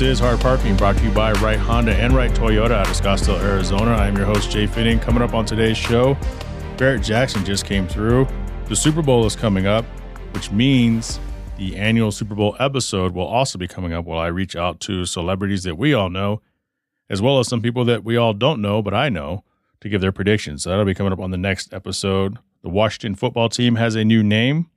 This is Hard Parking brought to you by Wright Honda and Wright Toyota out of Scottsdale, Arizona. I'm your host, Jhae Pfenning. Coming up on today's show, Barrett Jackson just came through. The Super Bowl is coming up, which means the annual Super Bowl episode will also be coming up while I reach out to celebrities that we all know, as well as some people that we all don't know, but I know, to give their predictions. So that'll be coming up on the next episode. The Washington football team has a new name.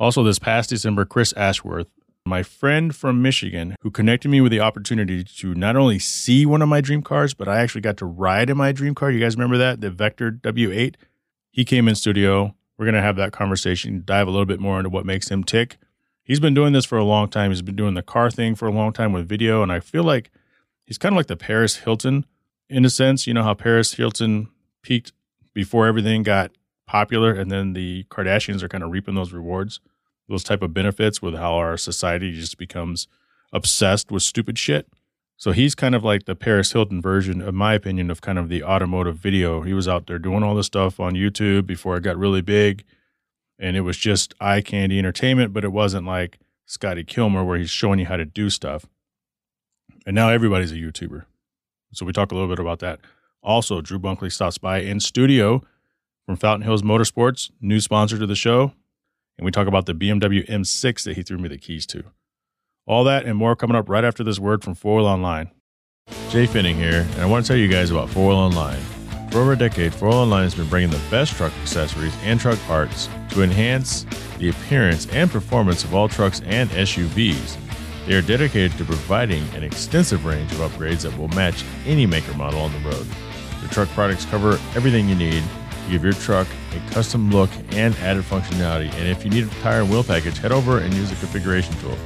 Also, this past December, Chris Ashworth my friend from Michigan who connected me with the opportunity to not only see one of my dream cars, but I actually got to ride in my dream car. You guys remember that? The Vector W8. He came in studio. We're going to have that conversation, dive a little bit more into what makes him tick. He's been doing this for a long time. He's been doing the car thing for a long time with video. And I feel like he's kind of like the Paris Hilton in a sense. You know how Paris Hilton peaked before everything got popular and then the Kardashians are kind of reaping those rewards those type of benefits with how our society just becomes obsessed with stupid shit. So he's kind of like the Paris Hilton version, in my opinion, of kind of the automotive video. He was out there doing all this stuff on YouTube before it got really big. And it was just eye candy entertainment, but it wasn't like Scotty Kilmer where he's showing you how to do stuff. And now everybody's a YouTuber. So we talk a little bit about that. Also, Drew Bunkley stops by in studio from Fountain Hills Motorsports, new sponsor to the show and we talk about the BMW M6 that he threw me the keys to. All that and more coming up right after this word from Four Wheel Online. Jhae Pfenning here, and I want to tell you guys about Four Wheel Online. For over a decade, Four Wheel Online has been bringing the best truck accessories and truck parts to enhance the appearance and performance of all trucks and SUVs. They are dedicated to providing an extensive range of upgrades that will match any maker model on the road. Their truck products cover everything you need to give your truck a custom look and added functionality. And if you need a tire and wheel package, head over and use the configuration tool.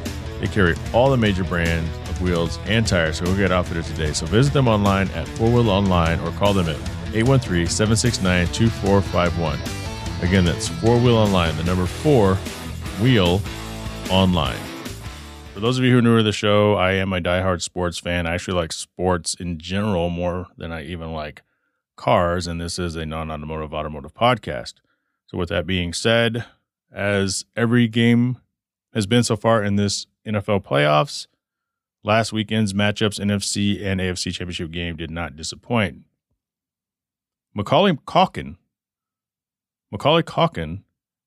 They carry all the major brands of wheels and tires, so go get outfitted today. So visit them online at Four Wheel Online or call them at 813 769 2451. Again, that's Four Wheel Online, the number four wheel online. For those of you who are new to the show, I am a diehard sports fan. I actually like sports in general more than I even like cars, and this is a non automotive automotive podcast. So, with that being said, as every game has been so far in this NFL playoffs, last weekend's matchups, NFC and AFC championship game, did not disappoint. Macaulay Culkin, Macaulay Culkin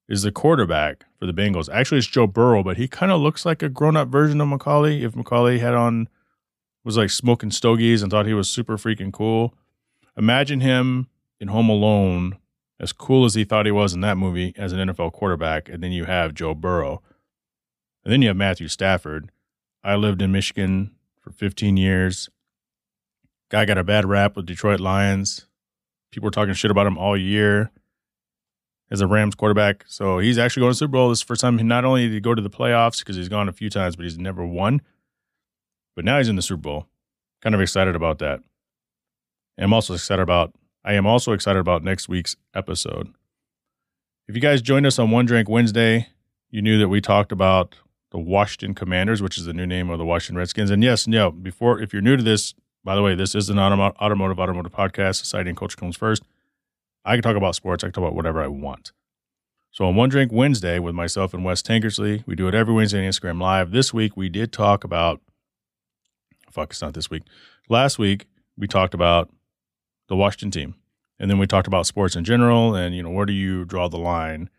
is the quarterback for the Bengals. Actually, it's Joe Burrow, but he kind of looks like a grown up version of Macaulay. If Macaulay had on, was like smoking stogies and thought he was super freaking cool. Imagine him in Home Alone, as cool as he thought he was in that movie as an NFL quarterback, and then you have Joe Burrow. And then you have Matthew Stafford. I lived in Michigan for 15 years. Guy got a bad rap with Detroit Lions. People were talking shit about him all year as a Rams quarterback. So he's actually going to Super Bowl. This is the first time he not only did he go to the playoffs because he's gone a few times, but he's never won. But now he's in the Super Bowl. Kind of excited about that. I'm also excited about I am also excited about next week's episode. If you guys joined us on One Drink Wednesday, you knew that we talked about the Washington Commanders, which is the new name of the Washington Redskins. And yes, no, before if you're new to this, by the way, this is an automotive automotive podcast. Society and culture comes first. I can talk about sports. I can talk about whatever I want. So on One Drink Wednesday with myself and Wes Tankersley, we do it every Wednesday on Instagram Live. This week we did talk about. Fuck, it's not this week. Last week we talked about the Washington team. And then we talked about sports in general and, you know, where do you draw the line?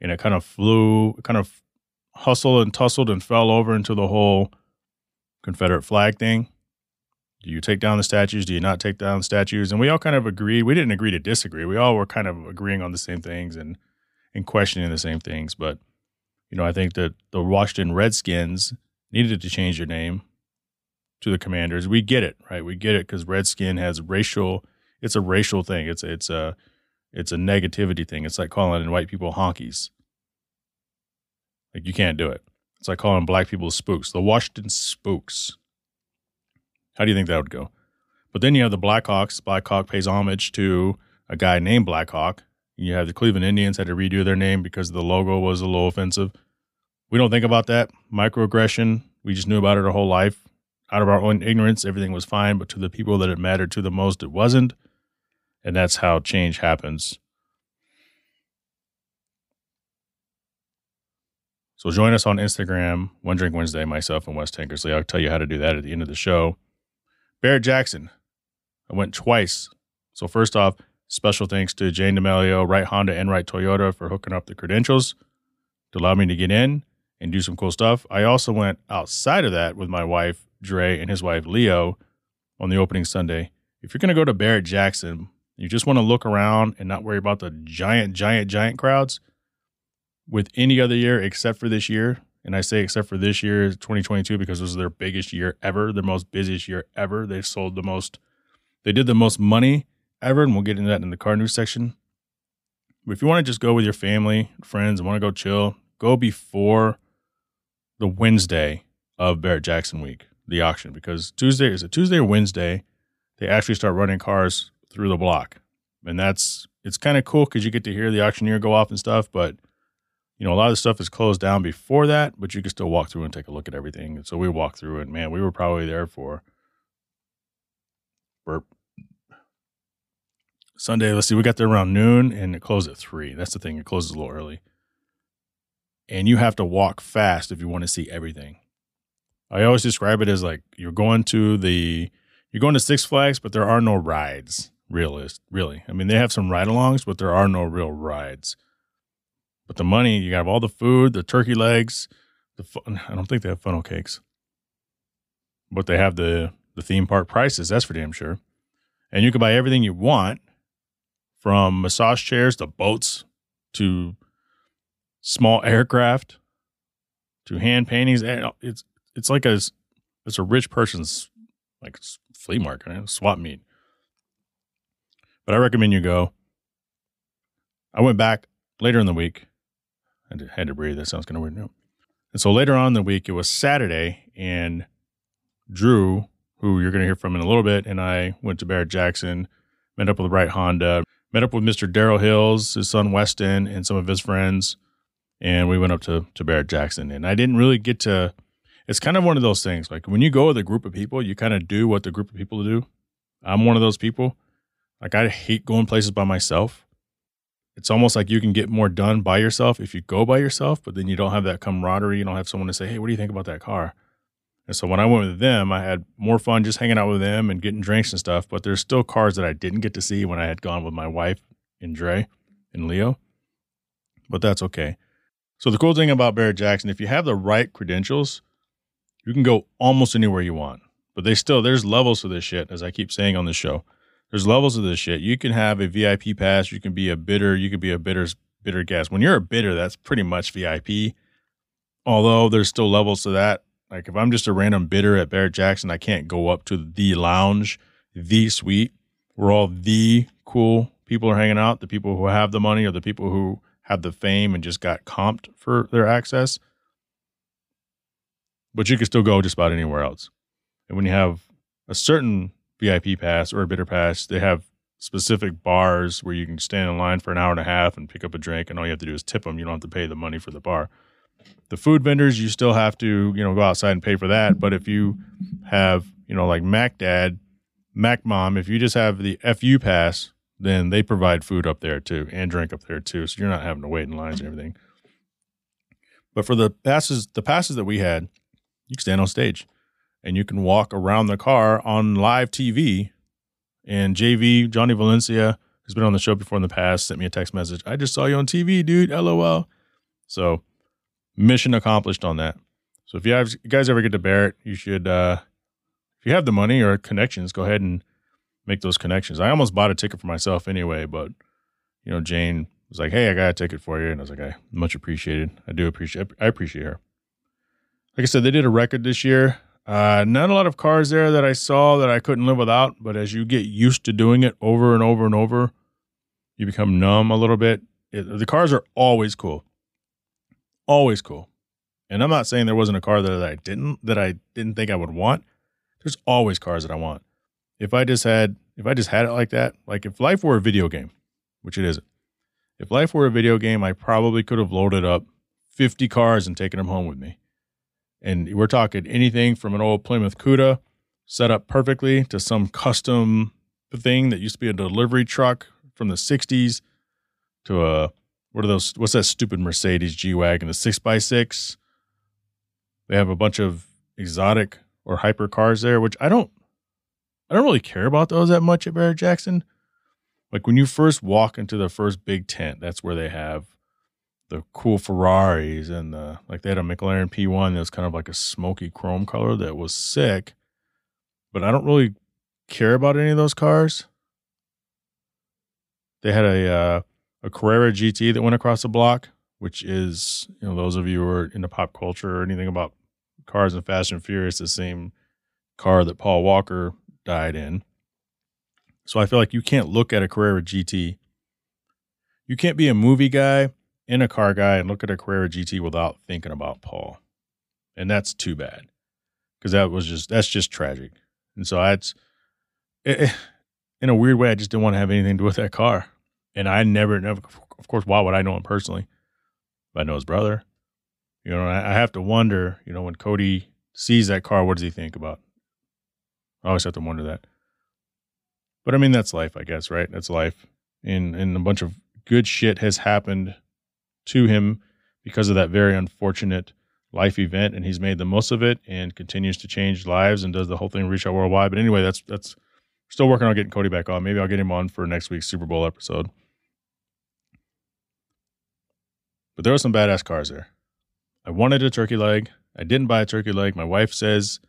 And it kind of flew, kind of hustled and tussled and fell over into the whole Confederate flag thing. Do you take down the statues? Do you not take down statues? And we all kind of agreed. We didn't agree to disagree. We all were kind of agreeing on the same things and, and questioning the same things. But, you know, I think that the Washington Redskins needed to change their name to the Commanders. We get it, right? We get it because Redskin has racial it's a racial thing. It's it's a it's a negativity thing. It's like calling white people honkies. Like you can't do it. It's like calling black people spooks. The Washington Spooks. How do you think that would go? But then you have the Blackhawks. Blackhawk pays homage to a guy named Blackhawk. You have the Cleveland Indians had to redo their name because the logo was a little offensive. We don't think about that microaggression. We just knew about it our whole life. Out of our own ignorance, everything was fine, but to the people that it mattered to the most, it wasn't. And that's how change happens. So join us on Instagram, One Drink Wednesday, myself and Wes Tankersley. I'll tell you how to do that at the end of the show. Barrett Jackson, I went twice. So first off, special thanks to Jane D'Amelio, Wright Honda and Wright Toyota for hooking up the credentials to allow me to get in and do some cool stuff. I also went outside of that with my wife, Dre, and his wife, Leo, on the opening Sunday. If you're going to go to Barrett Jackson, you just want to look around and not worry about the giant, giant, giant crowds with any other year except for this year. And I say except for this year, 2022, because this was their biggest year ever, their most busiest year ever. They sold the most, they did the most money ever. And we'll get into that in the car news section. But if you want to just go with your family, friends, and want to go chill, go before the Wednesday of Barrett Jackson week, the auction, because Tuesday is a Tuesday or Wednesday. They actually start running cars through the block. And that's, it's kind of cool because you get to hear the auctioneer go off and stuff. But you know, a lot of the stuff is closed down before that, but you can still walk through and take a look at everything. And so we walked through and Man, we were probably there for burp. Sunday, let's see, we got there around noon and it closed at three. That's the thing, it closes a little early. And you have to walk fast if you want to see everything. I always describe it as like you're going to the you're going to Six Flags, but there are no rides. Realist, really. I mean, they have some ride-alongs, but there are no real rides. But the money, you have all the food, the turkey legs, the fun, I don't think they have funnel cakes, but they have the the theme park prices. That's for damn sure. And you can buy everything you want, from massage chairs to boats to small aircraft to hand paintings. Uh, it's it's like a it's a rich person's like flea market, swap meet. But I recommend you go. I went back later in the week I had to breathe. That sounds kind of weird. No. And so later on in the week, it was Saturday, and Drew, who you're going to hear from in a little bit, and I went to Barrett Jackson, met up with Wright Honda, met up with Mr. Daryl Hills, his son Weston, and some of his friends, and we went up to to Barrett Jackson. And I didn't really get to. It's kind of one of those things. Like when you go with a group of people, you kind of do what the group of people do. I'm one of those people. Like I hate going places by myself it's almost like you can get more done by yourself if you go by yourself, but then you don't have that camaraderie. You don't have someone to say, Hey, what do you think about that car? And so when I went with them, I had more fun just hanging out with them and getting drinks and stuff. But there's still cars that I didn't get to see when I had gone with my wife and Dre and Leo. But that's okay. So the cool thing about Barrett Jackson, if you have the right credentials, you can go almost anywhere you want. But they still there's levels to this shit, as I keep saying on the show there's levels of this shit. You can have a VIP pass. You can be a bidder. You can be a bidder's bidder guest. When you're a bidder, that's pretty much VIP. Although there's still levels to that. Like if I'm just a random bidder at Barrett Jackson, I can't go up to the lounge, the suite, where all the cool people are hanging out, the people who have the money or the people who have the fame and just got comped for their access. But you can still go just about anywhere else. And when you have a certain VIP pass or a bitter pass, they have specific bars where you can stand in line for an hour and a half and pick up a drink, and all you have to do is tip them. You don't have to pay the money for the bar. The food vendors, you still have to, you know, go outside and pay for that. But if you have, you know, like Mac Dad, Mac Mom, if you just have the FU pass, then they provide food up there too and drink up there too. So you're not having to wait in lines and everything. But for the passes, the passes that we had, you can stand on stage and you can walk around the car on live TV. And JV, Johnny Valencia, who's been on the show before in the past, sent me a text message. I just saw you on TV, dude. LOL. So mission accomplished on that. So if you, have, you guys ever get to Barrett, you should, uh, if you have the money or connections, go ahead and make those connections. I almost bought a ticket for myself anyway, but you know, Jane was like, "Hey, I got a ticket for you," and I was like, "I much appreciated. I do appreciate. I appreciate her." Like I said, they did a record this year. Uh, not a lot of cars there that I saw that I couldn't live without, but as you get used to doing it over and over and over, you become numb a little bit. It, the cars are always cool, always cool. And I'm not saying there wasn't a car that I didn't that I didn't think I would want. There's always cars that I want. If I just had if I just had it like that, like if life were a video game, which it isn't. If life were a video game, I probably could have loaded up 50 cars and taken them home with me. And we're talking anything from an old Plymouth Cuda set up perfectly to some custom thing that used to be a delivery truck from the 60s to a what are those what's that stupid Mercedes G Wagon, the six by six They have a bunch of exotic or hyper cars there, which I don't I don't really care about those that much at Barrett Jackson. Like when you first walk into the first big tent, that's where they have the cool Ferraris and the like they had a McLaren P1 that was kind of like a smoky chrome color that was sick. But I don't really care about any of those cars. They had a uh, a Carrera GT that went across the block, which is you know those of you who are into pop culture or anything about cars and Fast and Furious, the same car that Paul Walker died in. So I feel like you can't look at a Carrera GT. You can't be a movie guy and a car guy and look at a Carrera GT without thinking about Paul. And that's too bad because that was just, that's just tragic. And so it's, it, eh, in a weird way, I just didn't want to have anything to do with that car. And I never, never, of course, why would I know him personally? But I know his brother. You know, I, I have to wonder, you know, when Cody sees that car, what does he think about? I always have to wonder that. But I mean, that's life, I guess, right? That's life. And, and a bunch of good shit has happened to him because of that very unfortunate life event, and he's made the most of it and continues to change lives and does the whole thing reach out worldwide. But anyway, that's that's still working on getting Cody back on. Maybe I'll get him on for next week's Super Bowl episode. But there were some badass cars there. I wanted a turkey leg. I didn't buy a turkey leg. My wife says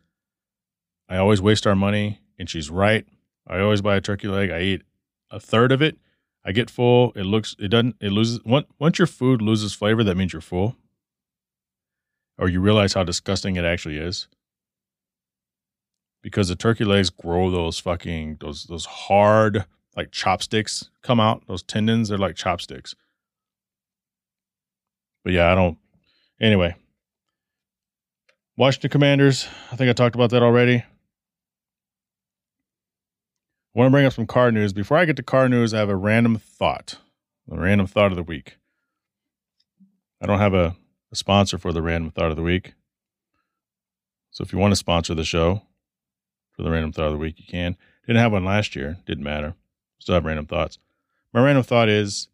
I always waste our money, and she's right. I always buy a turkey leg. I eat a third of it I get full. It looks, it doesn't, it loses. Once your food loses flavor, that means you're full. Or you realize how disgusting it actually is. Because the turkey legs grow those fucking, those, those hard, like chopsticks come out. Those tendons, they're like chopsticks. But yeah, I don't, anyway. Washington Commanders. I think I talked about that already. I want to bring up some car news. Before I get to car news, I have a random thought, a random thought of the week. I don't have a, a sponsor for the random thought of the week. So if you want to sponsor the show for the random thought of the week, you can. Didn't have one last year. Didn't matter. Still have random thoughts. My random thought is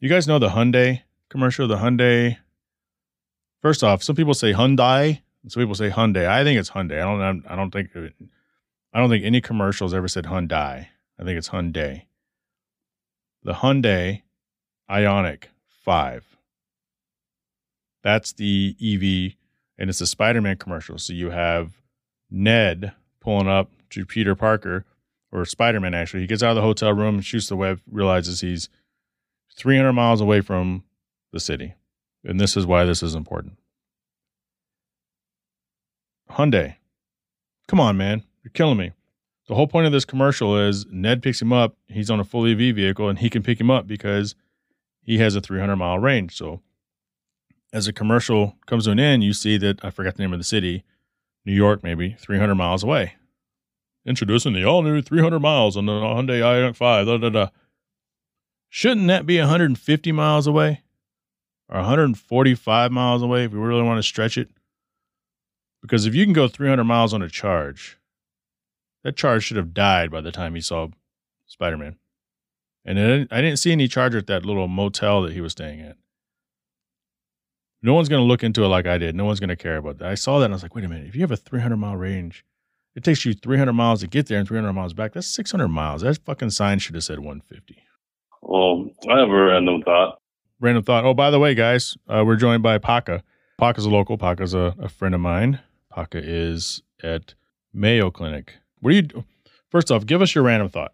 you guys know the Hyundai commercial? The Hyundai. First off, some people say Hyundai. Some people say Hyundai. I think it's Hyundai. I don't. I don't think I don't think any commercials ever said Hyundai. I think it's Hyundai. The Hyundai Ioniq 5. That's the EV, and it's a Spider Man commercial. So you have Ned pulling up to Peter Parker, or Spider Man actually. He gets out of the hotel room, shoots the web, realizes he's 300 miles away from the city. And this is why this is important. Hyundai. Come on, man. You're killing me. The whole point of this commercial is Ned picks him up. He's on a full EV vehicle and he can pick him up because he has a 300 mile range. So as the commercial comes to an end, you see that I forgot the name of the city, New York, maybe 300 miles away. Introducing the all new 300 miles on the Hyundai Ioniq 5. Da, da, da. Shouldn't that be 150 miles away or 145 miles away if we really want to stretch it? Because if you can go 300 miles on a charge, that charge should have died by the time he saw Spider Man. And I didn't see any charger at that little motel that he was staying at. No one's going to look into it like I did. No one's going to care about that. I saw that and I was like, wait a minute. If you have a 300 mile range, it takes you 300 miles to get there and 300 miles back. That's 600 miles. That fucking sign should have said 150. Well, I have a random thought. Random thought. Oh, by the way, guys, uh, we're joined by Paka. Paka's a local. Paka's a, a friend of mine. Paka is at Mayo Clinic what do you? First off, give us your random thought.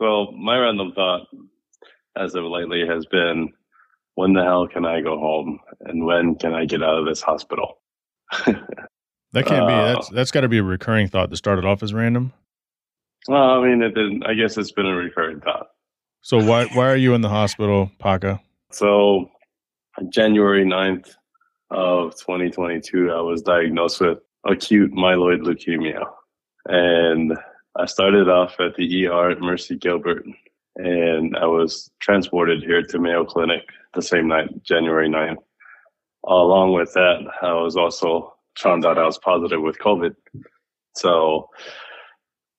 Well, my random thought, as of lately, has been, when the hell can I go home, and when can I get out of this hospital? that can't uh, be. That's that's got to be a recurring thought to start it off as random. Well, I mean, it didn't. I guess it's been a recurring thought. So why why are you in the hospital, Paka? So, January 9th of 2022, I was diagnosed with acute myeloid leukemia. And I started off at the ER at Mercy Gilbert, and I was transported here to Mayo Clinic the same night, January 9th. Along with that, I was also found out I was positive with COVID. So,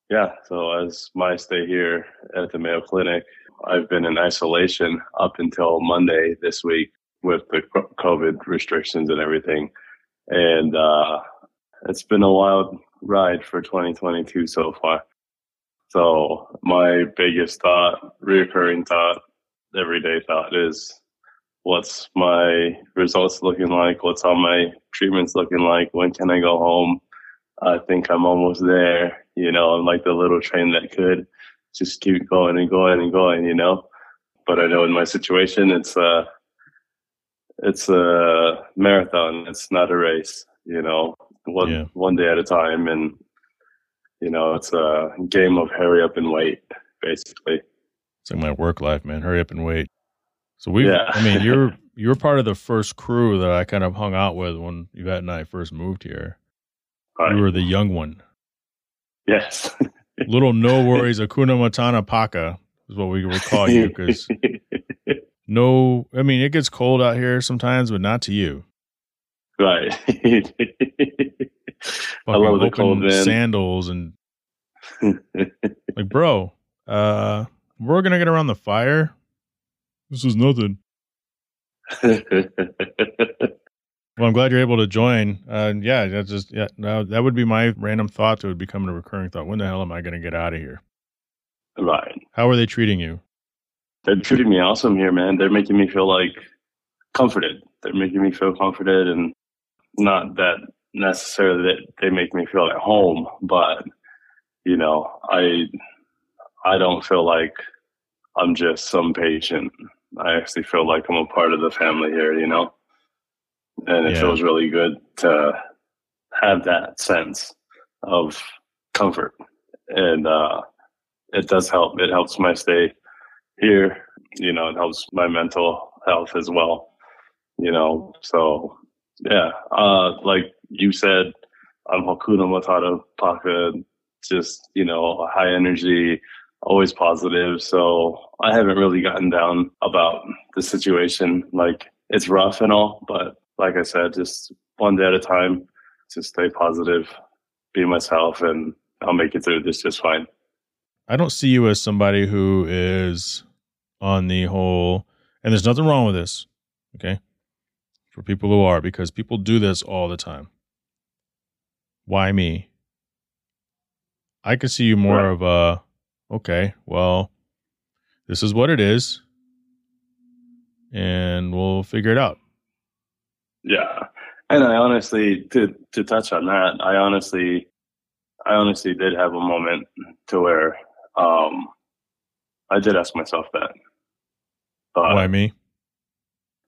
yeah, so as my stay here at the Mayo Clinic, I've been in isolation up until Monday this week with the COVID restrictions and everything. and uh, it's been a wild ride for 2022 so far. So my biggest thought, recurring thought, everyday thought is what's my results looking like? What's all my treatments looking like? When can I go home? I think I'm almost there. You know, I'm like the little train that could just keep going and going and going, you know. But I know in my situation it's a it's a marathon, it's not a race, you know. One yeah. one day at a time and you know, it's a game of hurry up and wait, basically. It's like my work life, man. Hurry up and wait. So we, yeah. I mean, you're you're part of the first crew that I kind of hung out with when Yvette and I first moved here. Right. You were the young one. Yes. Little no worries, Hakuna Matata Paka is what we would call you because no, I mean it gets cold out here sometimes, but not to you. Right. I love the cold man. Sandals and like, bro, uh, we're gonna get around the fire. This is nothing. well, I'm glad you're able to join. Uh, yeah, that's just yeah. No, that would be my random thought. That would become a recurring thought. When the hell am I going to get out of here? Right. How are they treating you? They're treating me awesome here, man. They're making me feel like comforted. They're making me feel comforted, and not that necessarily that they make me feel at home, but you know, I I don't feel like I'm just some patient. I actually feel like I'm a part of the family here, you know? And it yeah. feels really good to have that sense of comfort. And uh, it does help. It helps my stay here. You know, it helps my mental health as well. You know, so yeah, uh, like you said, I'm Hakuna Matata Paka, just, you know, high energy, always positive. So I haven't really gotten down about the situation. Like it's rough and all, but like I said, just one day at a time, just stay positive, be myself, and I'll make it through this just fine. I don't see you as somebody who is on the whole, and there's nothing wrong with this, okay? For people who are, because people do this all the time. Why me? I could see you more right. of a okay, well, this is what it is, and we'll figure it out. Yeah, and I honestly, to to touch on that, I honestly, I honestly did have a moment to where um, I did ask myself that. But, why me?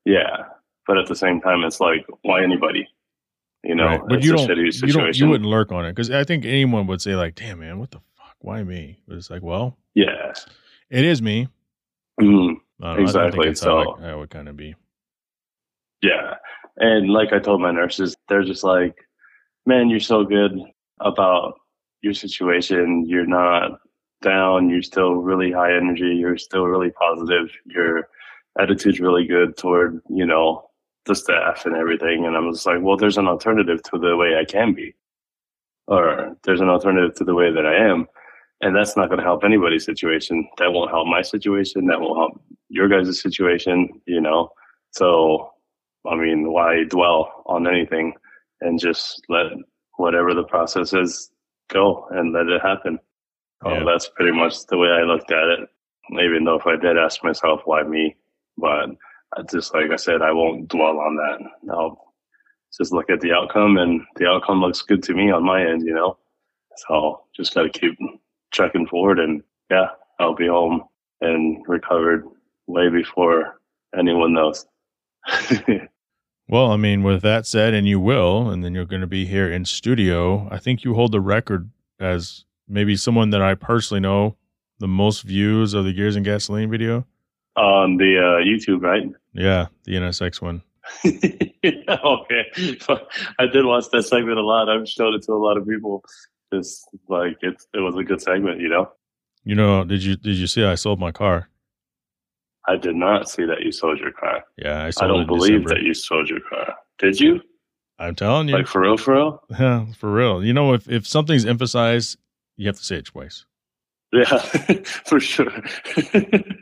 Yeah, but at the same time, it's like, why anybody? You know, right. but you don't, you don't, you wouldn't lurk on it because I think anyone would say like, "Damn, man, what the fuck? why me? But it's like, well, yeah, it is me. Mm, exactly. so I, I would kind of be. Yeah, and like I told my nurses, they're just like, "Man, you're so good about your situation. You're not down. You're still really high energy. You're still really positive. Your attitude's really good toward you know the staff and everything." And I was like, "Well, there's an alternative to the way I can be." or there's an alternative to the way that I am and that's not going to help anybody's situation. That won't help my situation. That won't help your guys' situation, you know? So, I mean, why dwell on anything and just let whatever the process is go and let it happen? Yeah. that's pretty much the way I looked at it. Even though if I did ask myself, why me? But I just, like I said, I won't dwell on that. I'll just look at the outcome and the outcome looks good to me on my end, you know? So just got to keep checking forward and yeah, I'll be home and recovered way before anyone knows. well, I mean, with that said, and you will, and then you're going to be here in studio. I think you hold the record as maybe someone that I personally know the most views of the Gears and Gasoline video on the uh, YouTube, right? Yeah, the NSX one. okay, I did watch that segment a lot. I've showed it to a lot of people just like it it was a good segment, you know. You know, did you did you see I sold my car? I did not see that you sold your car. Yeah, I, I don't believe December. that you sold your car. Did you? I'm telling you. Like for real, for real? Yeah, for real. You know, if if something's emphasized, you have to say it twice. Yeah, for sure.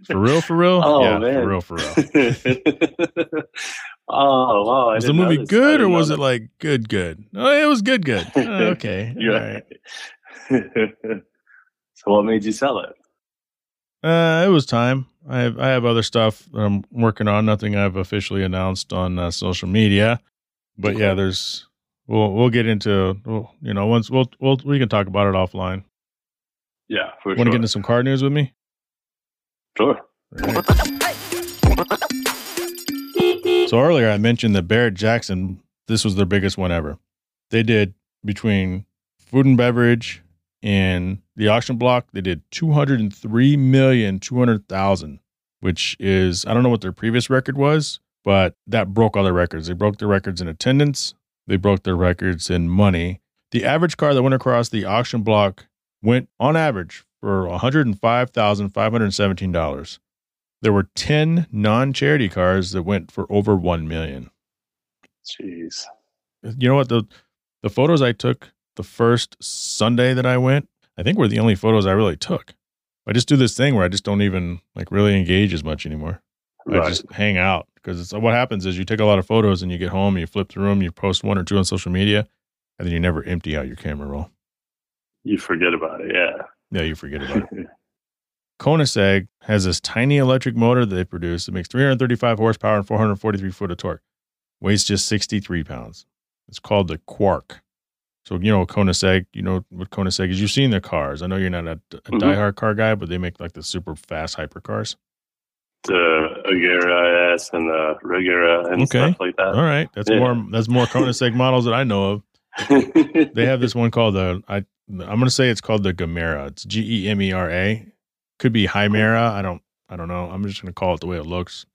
for real, for real. Oh yeah, man, for real, for real. oh wow! I was the movie. I good or was it like good, good? Oh, it was good, good. Oh, okay, Yeah. right. so what made you sell it? Uh, it was time. I have I have other stuff that I'm working on. Nothing I've officially announced on uh, social media, but yeah, there's we'll we'll get into you know once we'll we'll we can talk about it offline. Yeah, for Want sure. to get into some car news with me? sure. Right. So earlier I mentioned that Barrett Jackson, this was their biggest one ever. They did between food and beverage and the auction block, they did 203 million 200,000, which is I don't know what their previous record was, but that broke all their records. They broke their records in attendance, they broke their records in money. The average car that went across the auction block went on average for $105,517 there were 10 non-charity cars that went for over 1 million. Jeez. you know what? The the photos i took the first sunday that i went i think were the only photos i really took. I just do this thing where i just don't even like really engage as much anymore. Right. i just hang out because it's what happens is you take a lot of photos and you get home you flip through them you post one or two on social media and then you never empty out your camera roll You forget about it. Yeah. yeah you forget about it Koenigsegg has this tiny electric motor that they produce. It makes 335 horsepower and 443 foot of torque. Weighs just 63 pounds. It's called the Quark. So you know Koenigsegg. You know what Koenigsegg is. You've seen the cars. I know you're not a, a Mhm. diehard car guy, but they make like the super fast hypercars. the Agera S and the Regera and Okay. stuff like that. All right, that's Yeah. more that's more Koenigsegg models that I know of. They have this one called the I I'm gonna say it's called the Gamera. It's G E M E R A. Could be Hymera. I don't I don't know. I'm just gonna call it the way it looks.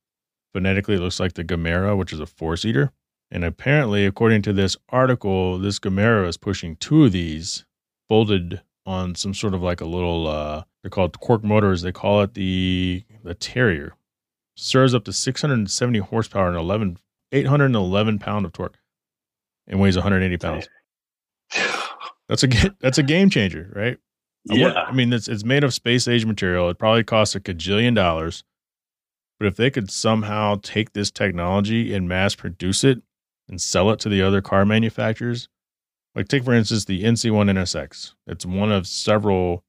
Phonetically, it looks like the Gamera, which is a four seater. And apparently, according to this article, this Gamera is pushing two of these folded on some sort of like a little uh they're called Quark motors. They call it the the Terrier. Serves up to 670 horsepower and 11 811 pound of torque and weighs 180 pounds. That's a that's a game changer, right? I yeah. I mean, it's it's made of space age material. It probably costs a cajillion dollars. But if they could somehow take this technology and mass produce it and sell it to the other car manufacturers, like take for instance the NC1 NSX. It's one of several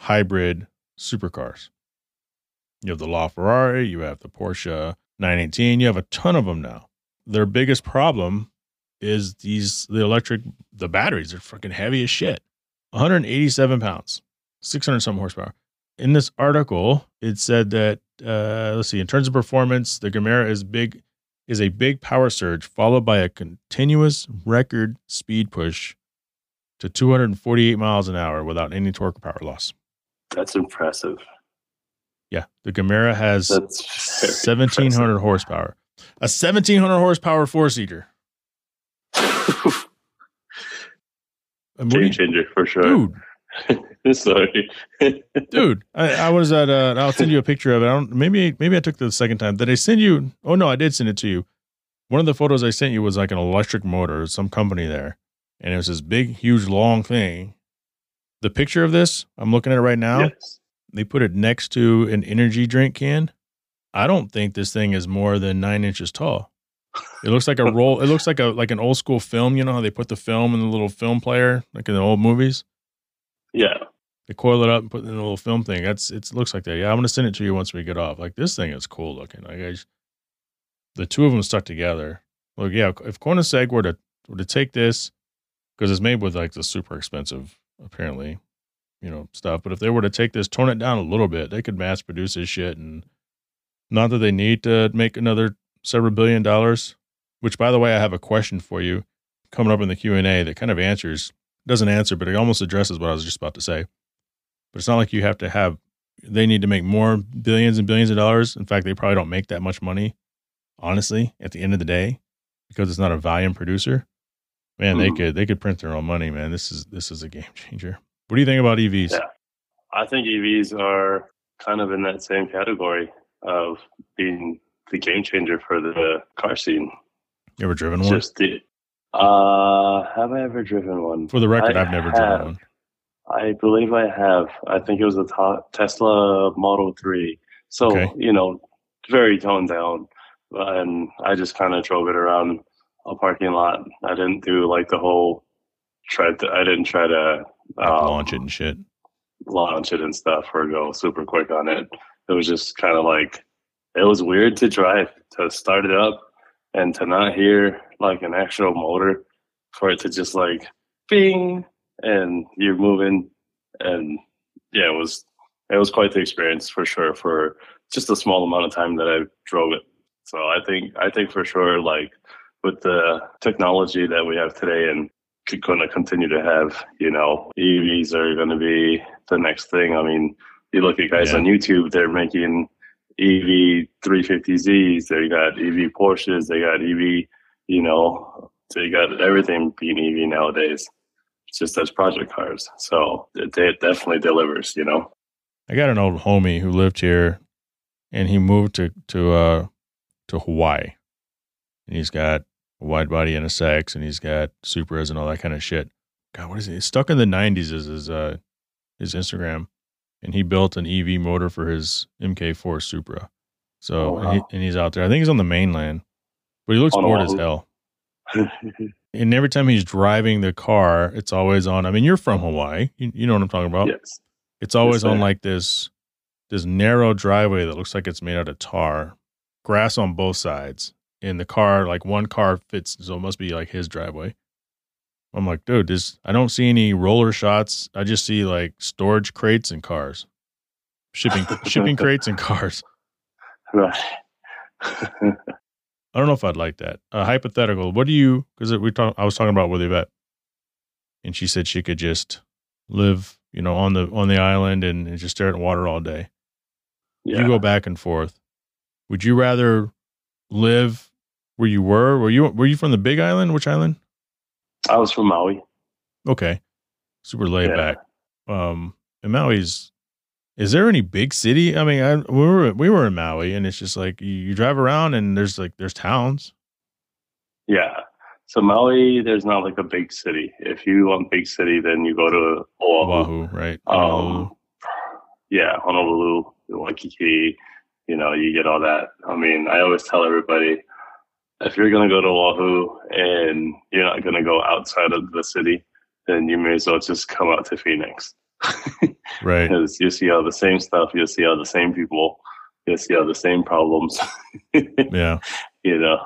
hybrid supercars. You have the LaFerrari, you have the Porsche 918, you have a ton of them now. Their biggest problem is these the electric the batteries are freaking heavy as shit. 187 pounds, 600 some horsepower. In this article, it said that uh, let's see, in terms of performance, the Gamera is big is a big power surge followed by a continuous record speed push to 248 miles an hour without any torque power loss. That's impressive. Yeah, the Gamera has That's very 1700 horsepower. A 1700 horsepower four seater. Game changer for sure. Dude, Sorry. dude I, I was at uh i'll send you a picture of it. I don't maybe maybe i took the second time. Did i send you oh no i did send it to you. One of the photos i sent you was like an electric motor some company there. And it was this big huge long thing. The picture of this i'm looking at it right now. Yes. they put it next to an energy drink can. I don't think this thing is more than nine inches tall it looks like a roll it looks like a like an old school film you know how they put the film in the little film player like in the old movies Yeah. they coil it up and put it in a little film thing. That's it looks like that. Yeah, I'm gonna send it to you once we get off. Like this thing is cool looking. Like I just, the two of them stuck together. Look, yeah, if Koenigsegg were to were to take this because it's made with like the super expensive apparently, you know stuff. But if they were to take this, tone it down a little bit, they could mass produce this shit. And not that they need to make another several billion dollars. Which, by the way, I have a question for you coming up in the Q and A that kind of answers doesn't answer, but it almost addresses what I was just about to say. But it's not like you have to have, they need to make more billions and billions of dollars. In fact, they probably don't make that much money, honestly, at the end of the day, because it's not a volume producer. Man, they Mhm. could they could print their own money, man. This is this is a game changer. What do you think about EVs? Yeah. I think EVs are kind of in that same category of being the game changer for the car scene. You ever driven one? Just the uh have I ever driven one? For the record, I I've never have. driven one. I believe I have. I think it was a Tesla Model 3. So, Okay. you know, very toned down. And I just kind of drove it around a parking lot. I didn't do like the whole try to, I didn't try to um, launch it and shit. launch it and stuff or go super quick on it. It was just kind of like, it was weird to drive, to start it up and to not hear like an actual motor for it to just like bing and you're moving. And yeah it was it was quite the experience for sure for just a small amount of time that i drove it. So i think i think for sure like with the technology that we have today and going to continue to have you know evs are going to be the next thing. I mean you look at guys Yeah. on youtube they're making ev 350zs they got ev porsches they got ev you know they got everything being ev nowadays It's just as project cars. So it, it definitely delivers, you know. I got an old homie who lived here, and he moved to to uh to Hawaii, and he's got a wide body NSX, and he's got Supras and all that kind of shit. God, what is it? He's stuck in the '90s is his uh his Instagram, and he built an EV motor for his MK4 Supra. So Oh, and, he, and he's out there. I think he's on the mainland, but he looks bored as hell. And every time he's driving the car, it's always on. I mean, you're from Hawaii. You, you know what I'm talking about. yes. It's always on like this this narrow driveway that looks like it's made out of tar, grass on both sides. And the car, like one car fits, so it must be like his driveway. I'm like, dude, this I don't see any roller shots. I just see like storage crates and cars, shipping shipping crates and cars. Right. I don't know if I'd like that. Uh, hypothetical. What do you? Because we talk. I was talking about with Yvette, and she said she could just live, you know, on the on the island and, and just stare at water all day. yeah. you go back and forth. Would you rather live where you were? Were you were you from the Big Island? Which island? I was from Maui. Okay, super laid Yeah. back. Um, and Maui's. Is there any big city? I mean, I, we were we were in Maui, and it's just like you, you drive around, and there's like there's towns. Yeah. So Maui, there's not like a big city. If you want big city, then you go to Oahu. Oahu, right? Honolulu. Um, yeah, Honolulu, Waikiki. You know, you get all that. I mean, I always tell everybody if you're gonna go to Oahu and you're not gonna go outside of the city, then you may as well just come out to Phoenix right. because you see all the same stuff, you see all the same people, you see all the same problems. Yeah, you know,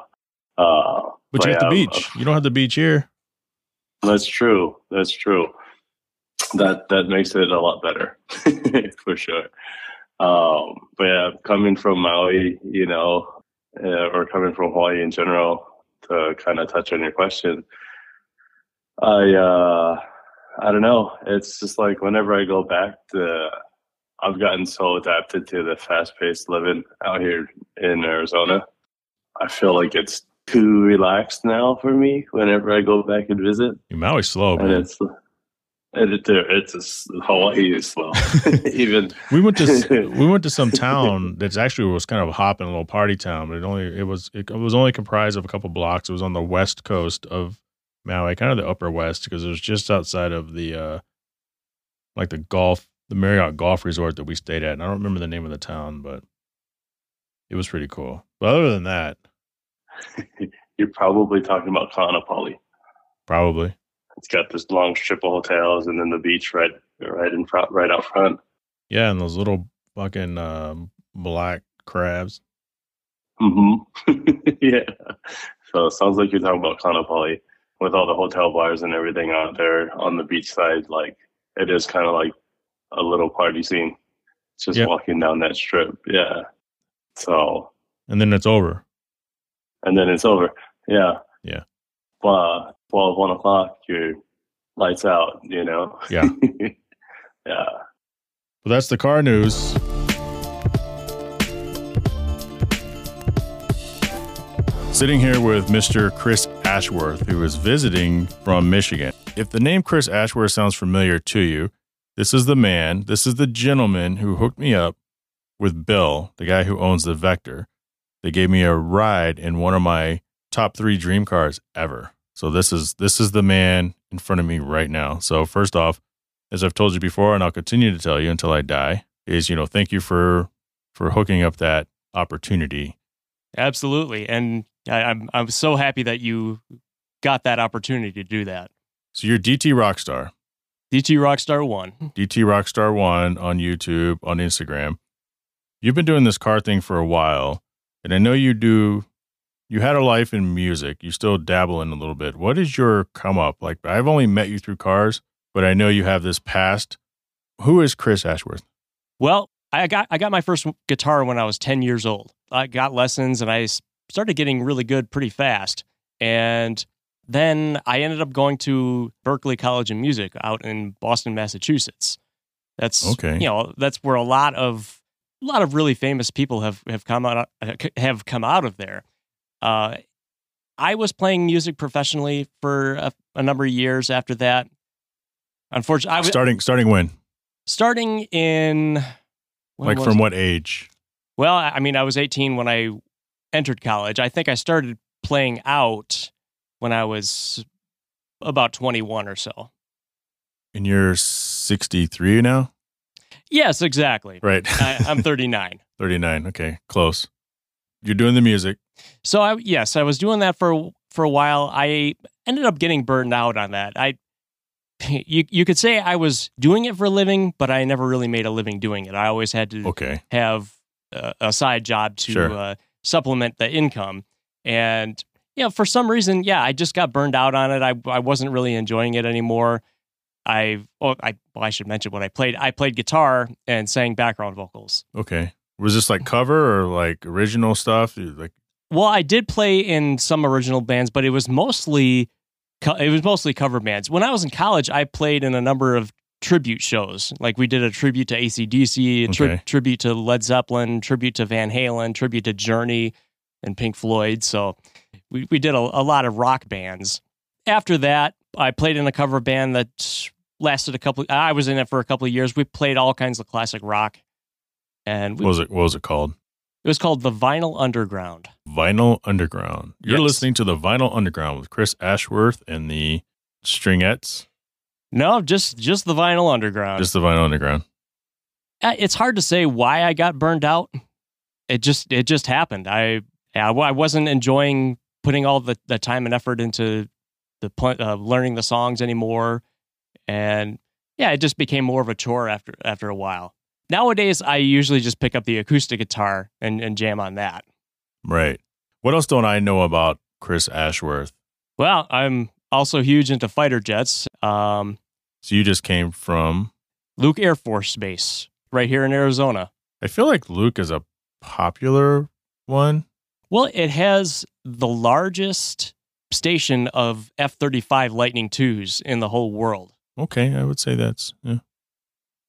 uh, but you have the yeah, beach. You don't have the beach here. That's true. That's true. That that makes it a lot better, for sure. Um, but yeah, coming from Maui, you know, uh, or coming from Hawaii in general, to kind of touch on your question, I uh, I don't know. It's just like whenever I go back to, I've gotten so adapted to the fast-paced living out here in Arizona. I feel like it's too relaxed now for me whenever I go back and visit Maui's slow, and man. it's and it, it's a, s- Hawaii is slow. Even we went to we went to some town that's actually was kind of a hop and a little party town, but it only it was it, was only comprised of a couple blocks. It was on the west coast of Maui, kind of the upper west, because it was just outside of the uh like the golf the Marriott Golf Resort that we stayed at. And I don't remember the name of the town, but it was pretty cool. But other than that, you're probably talking about Kaanapali. probably It's got this long strip of hotels and then the beach right right in front, right out front. yeah, and those little fucking um, black crabs. hmm yeah. So it sounds like you're talking about Kaanapali with all the hotel bars and everything out there on the beach side. Like it is kind of like a little party scene. It's just Yep. walking down that strip. Yeah. So And then it's over. and then it's over. Yeah. Yeah. But 12, 1 o'clock, your lights out, you know? Yeah. yeah. Well, that's the car news. Sitting here with Mr. Chris Ashworth, who is visiting from Michigan. If the name Chris Ashworth sounds familiar to you, this is the man, this is the gentleman who hooked me up with Bill, the guy who owns the Vector. They gave me a ride in one of my top three dream cars ever. So this is this is the man in front of me right now. So first off, as I've told you before, and I'll continue to tell you until I die, is you know, thank you for for hooking up that opportunity. Absolutely, and I, I'm I'm so happy that you got that opportunity to do that. So you're DT Rockstar, DT Rockstar One. DT Rockstar One on YouTube, on Instagram. You've been doing this car thing for a while, and I know you do. You had a life in music. You still dabble in a little bit. What is your come up? Like I've only met you through cars, but I know you have this past. Who is Chris Ashworth? Well, I got I got my first guitar when I was 10 years old. I got lessons and I started getting really good pretty fast. And then I ended up going to Berklee College of Music out in Boston, Massachusetts. That's Okay. you know, that's where a lot of a lot of really famous people have have come out have come out of there. Uh, I was playing music professionally for a, a number of years after that. Unfortunately, I was starting starting when? starting in when like from it? what age? Well, I mean, I was 18 when I entered college. I think I started playing out when I was about 21 or so. And you're 63 now, Yes, exactly. right? I, I'm 39. 39. Okay, close. You're doing the music. So I yes, I was doing that for for a while. I ended up getting burned out on that. I you you could say I was doing it for a living, but I never really made a living doing it. I always had to Okay. have a, a side job to Sure. uh, supplement the income. And you know, for some reason, yeah, I just got burned out on it. I I wasn't really enjoying it anymore. I oh, I well, I should mention what I played. I played guitar and sang background vocals. Okay. Was this like cover or like original stuff? Like Well, I did play in some original bands, but it was mostly it was mostly cover bands. When I was in college, I played in a number of tribute shows. Like we did a tribute to ACDC, a tri- Okay. tribute to Led Zeppelin, tribute to Van Halen, tribute to Journey and Pink Floyd. So we, we did a, a lot of rock bands. After that, I played in a cover band that lasted a couple I was in it for a couple of years. We played all kinds of classic rock. And we, what was it? What was it called? it was called The Vinyl Underground. Vinyl Underground. You're Yes. listening to the Vinyl Underground with Chris Ashworth and the Stringettes. No, just just the Vinyl Underground. Just the Vinyl Underground. Uh, it's hard to say why I got burned out. It just it just happened. I I I wasn't enjoying putting all the, the time and effort into the uh, learning the songs anymore, and yeah, it just became more of a chore after after a while. Nowadays, I usually just pick up the acoustic guitar and, and jam on that. Right. What else don't I know about Chris Ashworth? Well, I'm also huge into fighter jets. Um, So you just came from. Luke Air Force Base right here in Arizona. I feel like Luke is a popular one. Well, it has the largest station of F 35 Lightning 2s in the whole world. Okay, I would say that's yeah.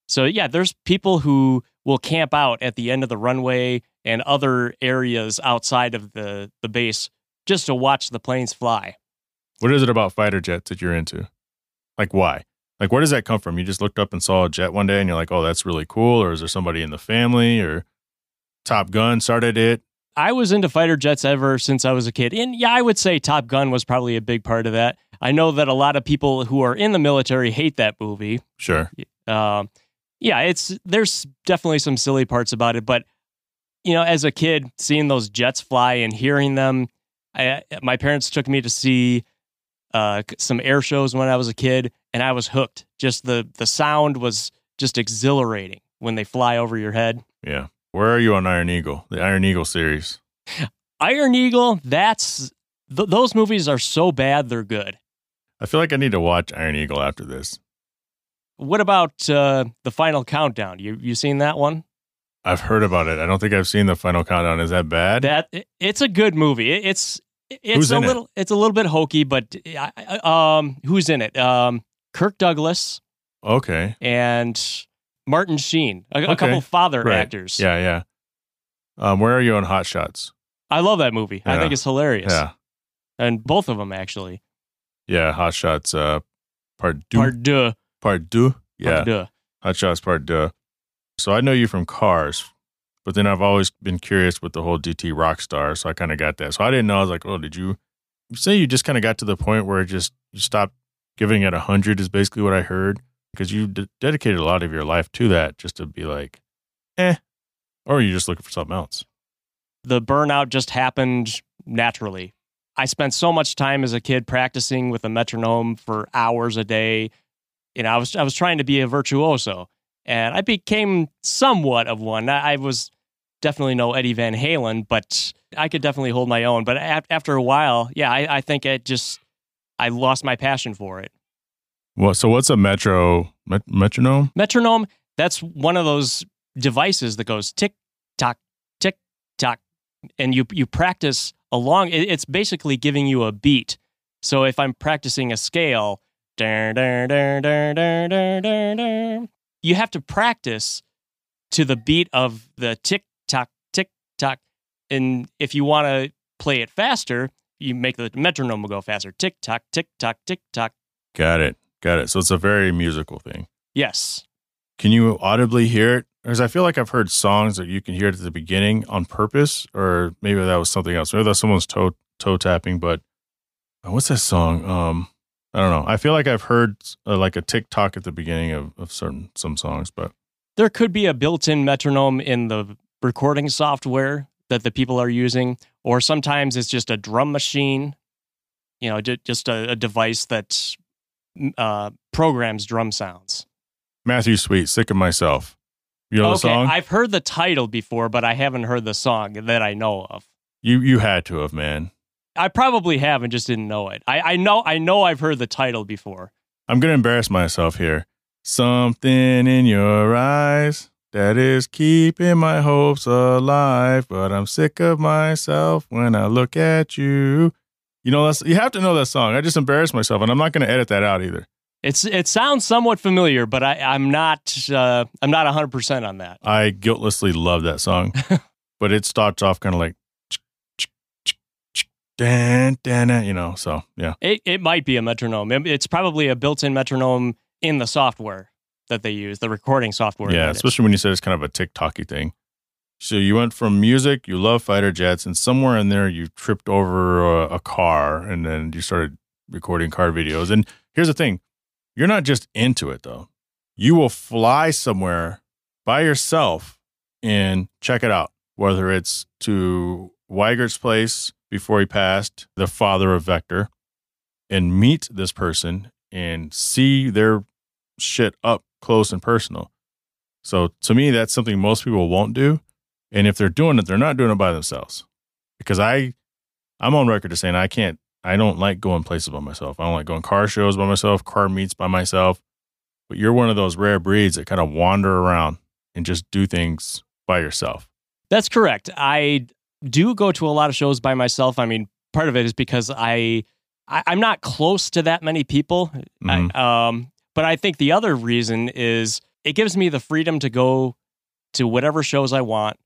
So, yeah, there's people who will camp out at the end of the runway and other areas outside of the, the base just to watch the planes fly. What is it about fighter jets that you're into? Like why? Like where does that come from? You just looked up and saw a jet one day and you're like, "Oh, that's really cool," or is there somebody in the family or Top Gun started it? I was into fighter jets ever since I was a kid. And yeah, I would say Top Gun was probably a big part of that. I know that a lot of people who are in the military hate that movie. Sure. um, yeah, it's there's definitely some silly parts about it, but you know, as a kid, seeing those jets fly and hearing them, I, my parents took me to see uh, some air shows when I was a kid, and I was hooked. Just the the sound was just exhilarating when they fly over your head. Yeah. Where are you on Iron Eagle? The Iron Eagle series. Iron Eagle, that's th- those movies are so bad they're good. I feel like I need to watch Iron Eagle after this. What about uh, the Final Countdown? You you seen that one? I've heard about it. I don't think I've seen the final countdown. Is that bad? That it's a good movie. It's it's Who's a in it? little it's a little bit hokey, but um, who's in it? Um, Kirk Douglas okay. and Martin Sheen, a, a Okay. couple father Right. actors. Yeah, yeah. Um, where are you on Hot Shots? I love that movie. I think it's hilarious. Yeah. and both of them actually. Yeah, Hot Shots uh part two. Part deux. Part two. Yeah. Part deux. Hot Shots Part Deux. So I know you from Cars, but then I've always been curious with the whole DT Rockstar. So I kind of got that. So I didn't know. I was like, oh, did you, say you just kind of got to the point where it just you stopped giving it a hundred? Is basically what I heard. because you d- dedicated a lot of your life to that just to be like, eh, or you just looking for something else. The burnout just happened naturally. I spent so much time as a kid practicing with a metronome for hours a day. You know, I was I was trying to be a virtuoso, and I became somewhat of one. I, I was definitely no Eddie Van Halen, but I could definitely hold my own. But a- after a while, yeah, I, I think it just I lost my passion for it. Well, so what's a metro met- metronome? Metronome, that's one of those devices that goes tick tock, tick tock, and you you practice along. it- It's basically giving you a beat. So if I'm practicing a scale, you have to practice to the beat of the tick tock, tick tock. And if you want to play it faster, you make the metronome go faster. Tick tock, tick tock, tick tock. Got it. Got it. So it's a very musical thing. Yes. Can you audibly hear it? Because I feel like I've heard songs that you can hear it at the beginning on purpose, or maybe that was something else. Maybe that's someone's toe toe tapping. But uh, what's that song? Um, I don't know. I feel like I've heard uh, like a tick tock at the beginning of, of certain some songs, but there could be a built-in metronome in the recording software that the people are using or sometimes it's just a drum machine you know ju- just a, a device that uh, programs drum sounds Matthew Sweet, sick of myself. You know the okay song? i've heard the title before but i haven't heard the song that i know of you you had to have, man. I probably have and just didn't know it i, I know i know i've heard the title before I'm gonna embarrass myself here. Something in your eyes that is keeping my hopes alive, but I'm sick of myself when I look at you. You know, that's you have to know that song. I just embarrassed myself, and I'm not gonna edit that out either. it's it sounds somewhat familiar but I, i'm not uh, i'm not 100% on that I guiltlessly love that song, but it starts off kind of like, dan, dan, you know. So yeah, It it might be a metronome. It's probably a built-in metronome in the software that they use, the recording software. yeah. Especially when you said it's kind of a TikToky thing. So you went from music, you love fighter jets, and somewhere in there you tripped over a, a car, and then you started recording car videos. And here's the thing: you're not just into it though. You will fly somewhere by yourself and check it out, whether it's to Wiegert's place before he passed, the father of Vector, and meet this person and see their shit up close and personal. So to me, that's something most people won't do. And if they're doing it, they're not doing it by themselves. Because I, I'm on record to saying I can't, I don't like going places by myself. I don't like going car shows by myself, car meets by myself. But you're one of those rare breeds that kind of wander around and just do things by yourself. That's correct. I do go to a lot of shows by myself. I mean, part of it is because I, I I'm not close to that many people. Mhm. I, um, but I think the other reason is it gives me the freedom to go to whatever shows I want.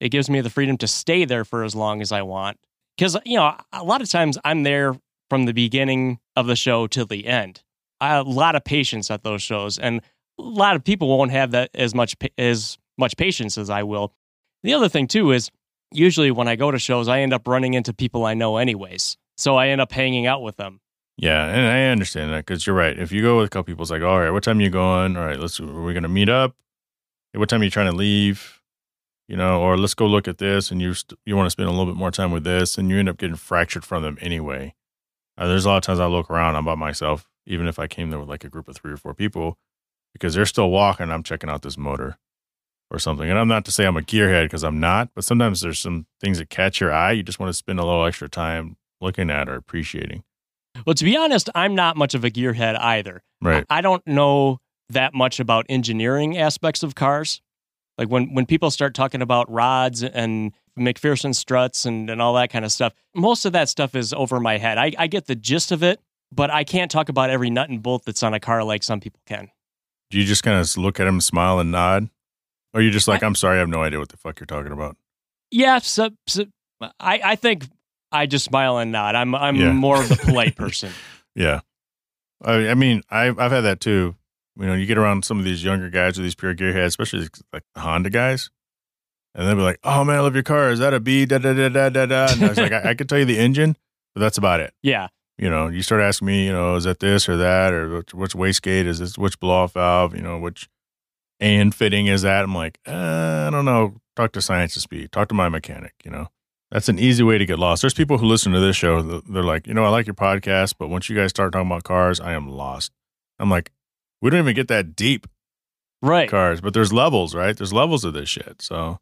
It gives me the freedom to stay there for as long as I want. Because you know, a lot of times I'm there from the beginning of the show till the end. I have a lot of patience at those shows, and a lot of people won't have that as much as much patience as I will. The other thing too is usually when I go to shows, I end up running into people I know anyways, so I end up hanging out with them. Yeah, and I understand that because you're right. If you go with a couple people, it's like, all right, what time you going? All right, let's. we're we gonna meet up? What time are you trying to leave? You know, or let's go look at this, and you st- you want to spend a little bit more time with this, and you end up getting fractured from them anyway. Uh, there's a lot of times I look around, I'm by myself, even if I came there with like a group of three or four people, because they're still walking. I'm checking out this motor or something, and I'm not to say I'm a gearhead because I'm not, but sometimes there's some things that catch your eye. You just want to spend a little extra time looking at or appreciating. Well, to be honest, I'm not much of a gearhead either. Right. I don't know that much about engineering aspects of cars. Like when, when people start talking about rods and MacPherson struts and, and all that kind of stuff, most of that stuff is over my head. I, I get the gist of it, but I can't talk about every nut and bolt that's on a car like some people can. Do you just kind of look at them, smile, and nod? Or you just like, I'm sorry, I have no idea what the fuck you're talking about? Yeah, so, so I, I think I just smile and nod. I'm I'm Yeah. more of the polite person. Yeah. I, I mean, I've, I've had that too. You know, you get around some of these younger guys with these pure gearheads, especially like the Honda guys, and they'll be like, oh man, I love your car. Is that a B? Da da da da da da. And I was like, I, I could tell you the engine, but that's about it. Yeah. You know, you start asking me, you know, is that this or that, or which, which wastegate is this, which blow off valve, you know, which and fitting is that? I'm like, uh, I don't know. Talk to Science of Speed. Talk to my mechanic. You know, that's an easy way to get lost. There's people who listen to this show. They're like, you know, I like your podcast, but once you guys start talking about cars, I am lost. I'm like, we don't even get that deep, right? Cars, but there's levels, right? There's levels of this shit. So,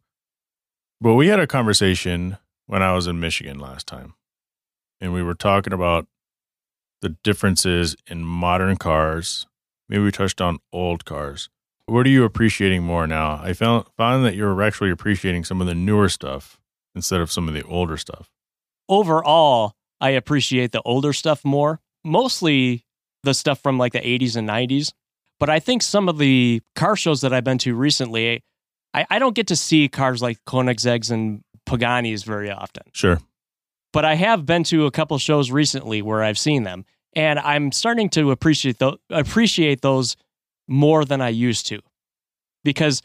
but we had a conversation when I was in Michigan last time, and we were talking about the differences in modern cars. Maybe we touched on old cars what are you appreciating more now? I found found that you're actually appreciating some of the newer stuff instead of some of the older stuff. Overall, I appreciate the older stuff more, mostly the stuff from like the 80s and 90s. But I think some of the car shows that I've been to recently, I, I don't get to see cars like Koenigsegg's and Paganis very often. Sure. But I have been to a couple shows recently where I've seen them, and I'm starting to appreciate th- appreciate those more than I used to. Because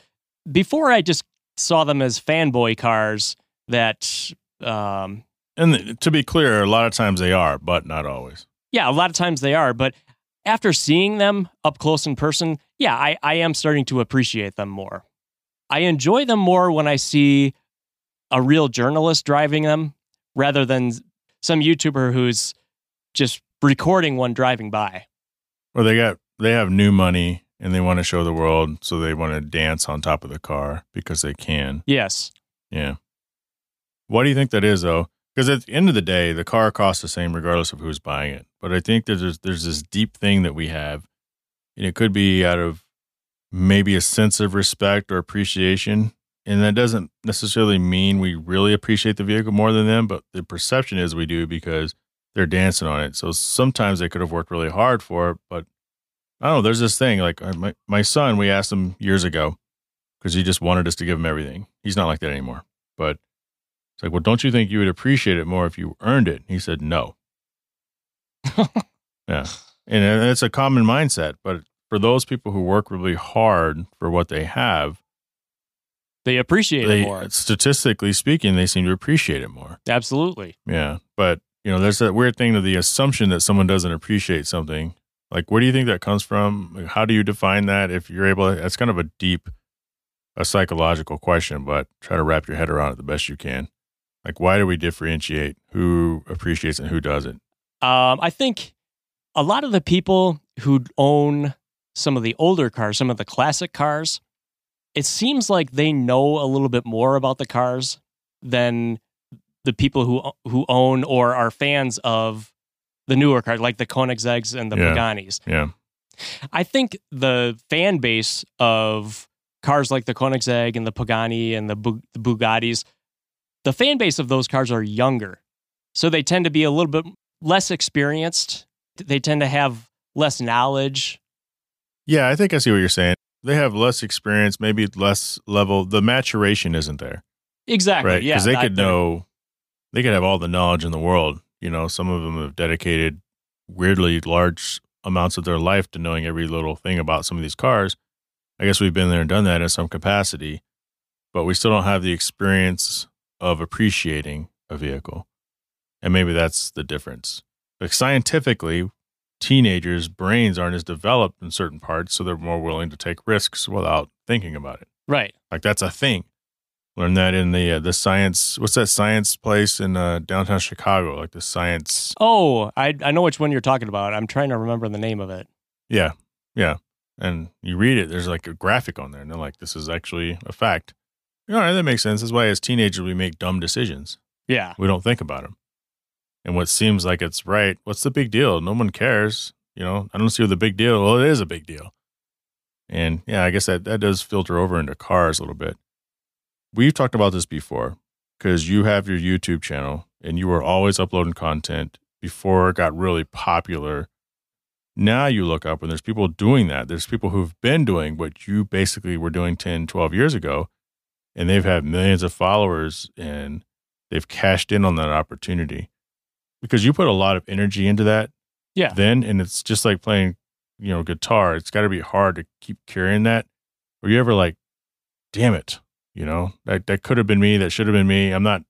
before I just saw them as fanboy cars that. Um, and to be clear, a lot of times they are, but not always. Yeah, a lot of times they are. But after seeing them up close in person, yeah, I, I am starting to appreciate them more. I enjoy them more when I see a real journalist driving them rather than some YouTuber who's just recording one driving by. Or they got they have new money and they want to show the world, so they want to dance on top of the car because they can. Yes. Yeah. Why do you think that is, though? Because at the end of the day, the car costs the same regardless of who's buying it. But I think there's there's this deep thing that we have, and it could be out of maybe a sense of respect or appreciation. And that doesn't necessarily mean we really appreciate the vehicle more than them, but the perception is we do because they're dancing on it. So sometimes they could have worked really hard for it, but I don't know. There's this thing like uh, my, my son, we asked him years ago because he just wanted us to give him everything. He's not like that anymore. But it's like, well, don't you think you would appreciate it more if you earned it? He said, no. yeah. And it's a common mindset. But for those people who work really hard for what they have, they appreciate they, it more. Statistically speaking, they seem to appreciate it more. Absolutely. Yeah. But, you know, there's that weird thing of the assumption that someone doesn't appreciate something like, where do you think that comes from? How do you define that? If you're able, to, that's kind of a deep, a psychological question, but try to wrap your head around it the best you can. Like, why do we differentiate who appreciates and who doesn't? Um, I think a lot of the people who own some of the older cars, some of the classic cars, it seems like they know a little bit more about the cars than the people who who own or are fans of the newer cars, like the Koenigsegg's and the yeah. Paganis. Yeah. I think the fan base of cars like the Koenigsegg and the Pagani and the, Bu- the Bugattis, the fan base of those cars are younger. So they tend to be a little bit less experienced. They tend to have less knowledge. Yeah, I think I see what you're saying. They have less experience, maybe less level. The maturation isn't there. Exactly. Right. Yeah. Because they could know, they could have all the knowledge in the world you know, some of them have dedicated weirdly large amounts of their life to knowing every little thing about some of these cars. I guess we've been there and done that in some capacity, but we still don't have the experience of appreciating a vehicle. And maybe that's the difference. Like scientifically, teenagers' brains aren't as developed in certain parts, so they're more willing to take risks without thinking about it. Right. Like that's a thing. Learned that in the uh, the science. What's that science place in uh, downtown Chicago? Like the science. Oh, I I know which one you're talking about. I'm trying to remember the name of it. Yeah, yeah. And you read it. There's like a graphic on there, and they're like, "This is actually a fact." You know, that makes sense. That's why as teenagers we make dumb decisions. Yeah, we don't think about them. And what seems like it's right, what's the big deal? No one cares. You know, I don't see the big deal. Well, it is a big deal. And yeah, I guess that that does filter over into cars a little bit we've talked about this before because you have your YouTube channel and you were always uploading content before it got really popular. Now you look up and there's people doing that. There's people who've been doing what you basically were doing 10, 12 years ago, and they've had millions of followers and they've cashed in on that opportunity because you put a lot of energy into that. Yeah. Then, and it's just like playing, you know, guitar. It's got to be hard to keep carrying that. Were you ever like, damn it, you know, that that could have been me. That should have been me. I'm not.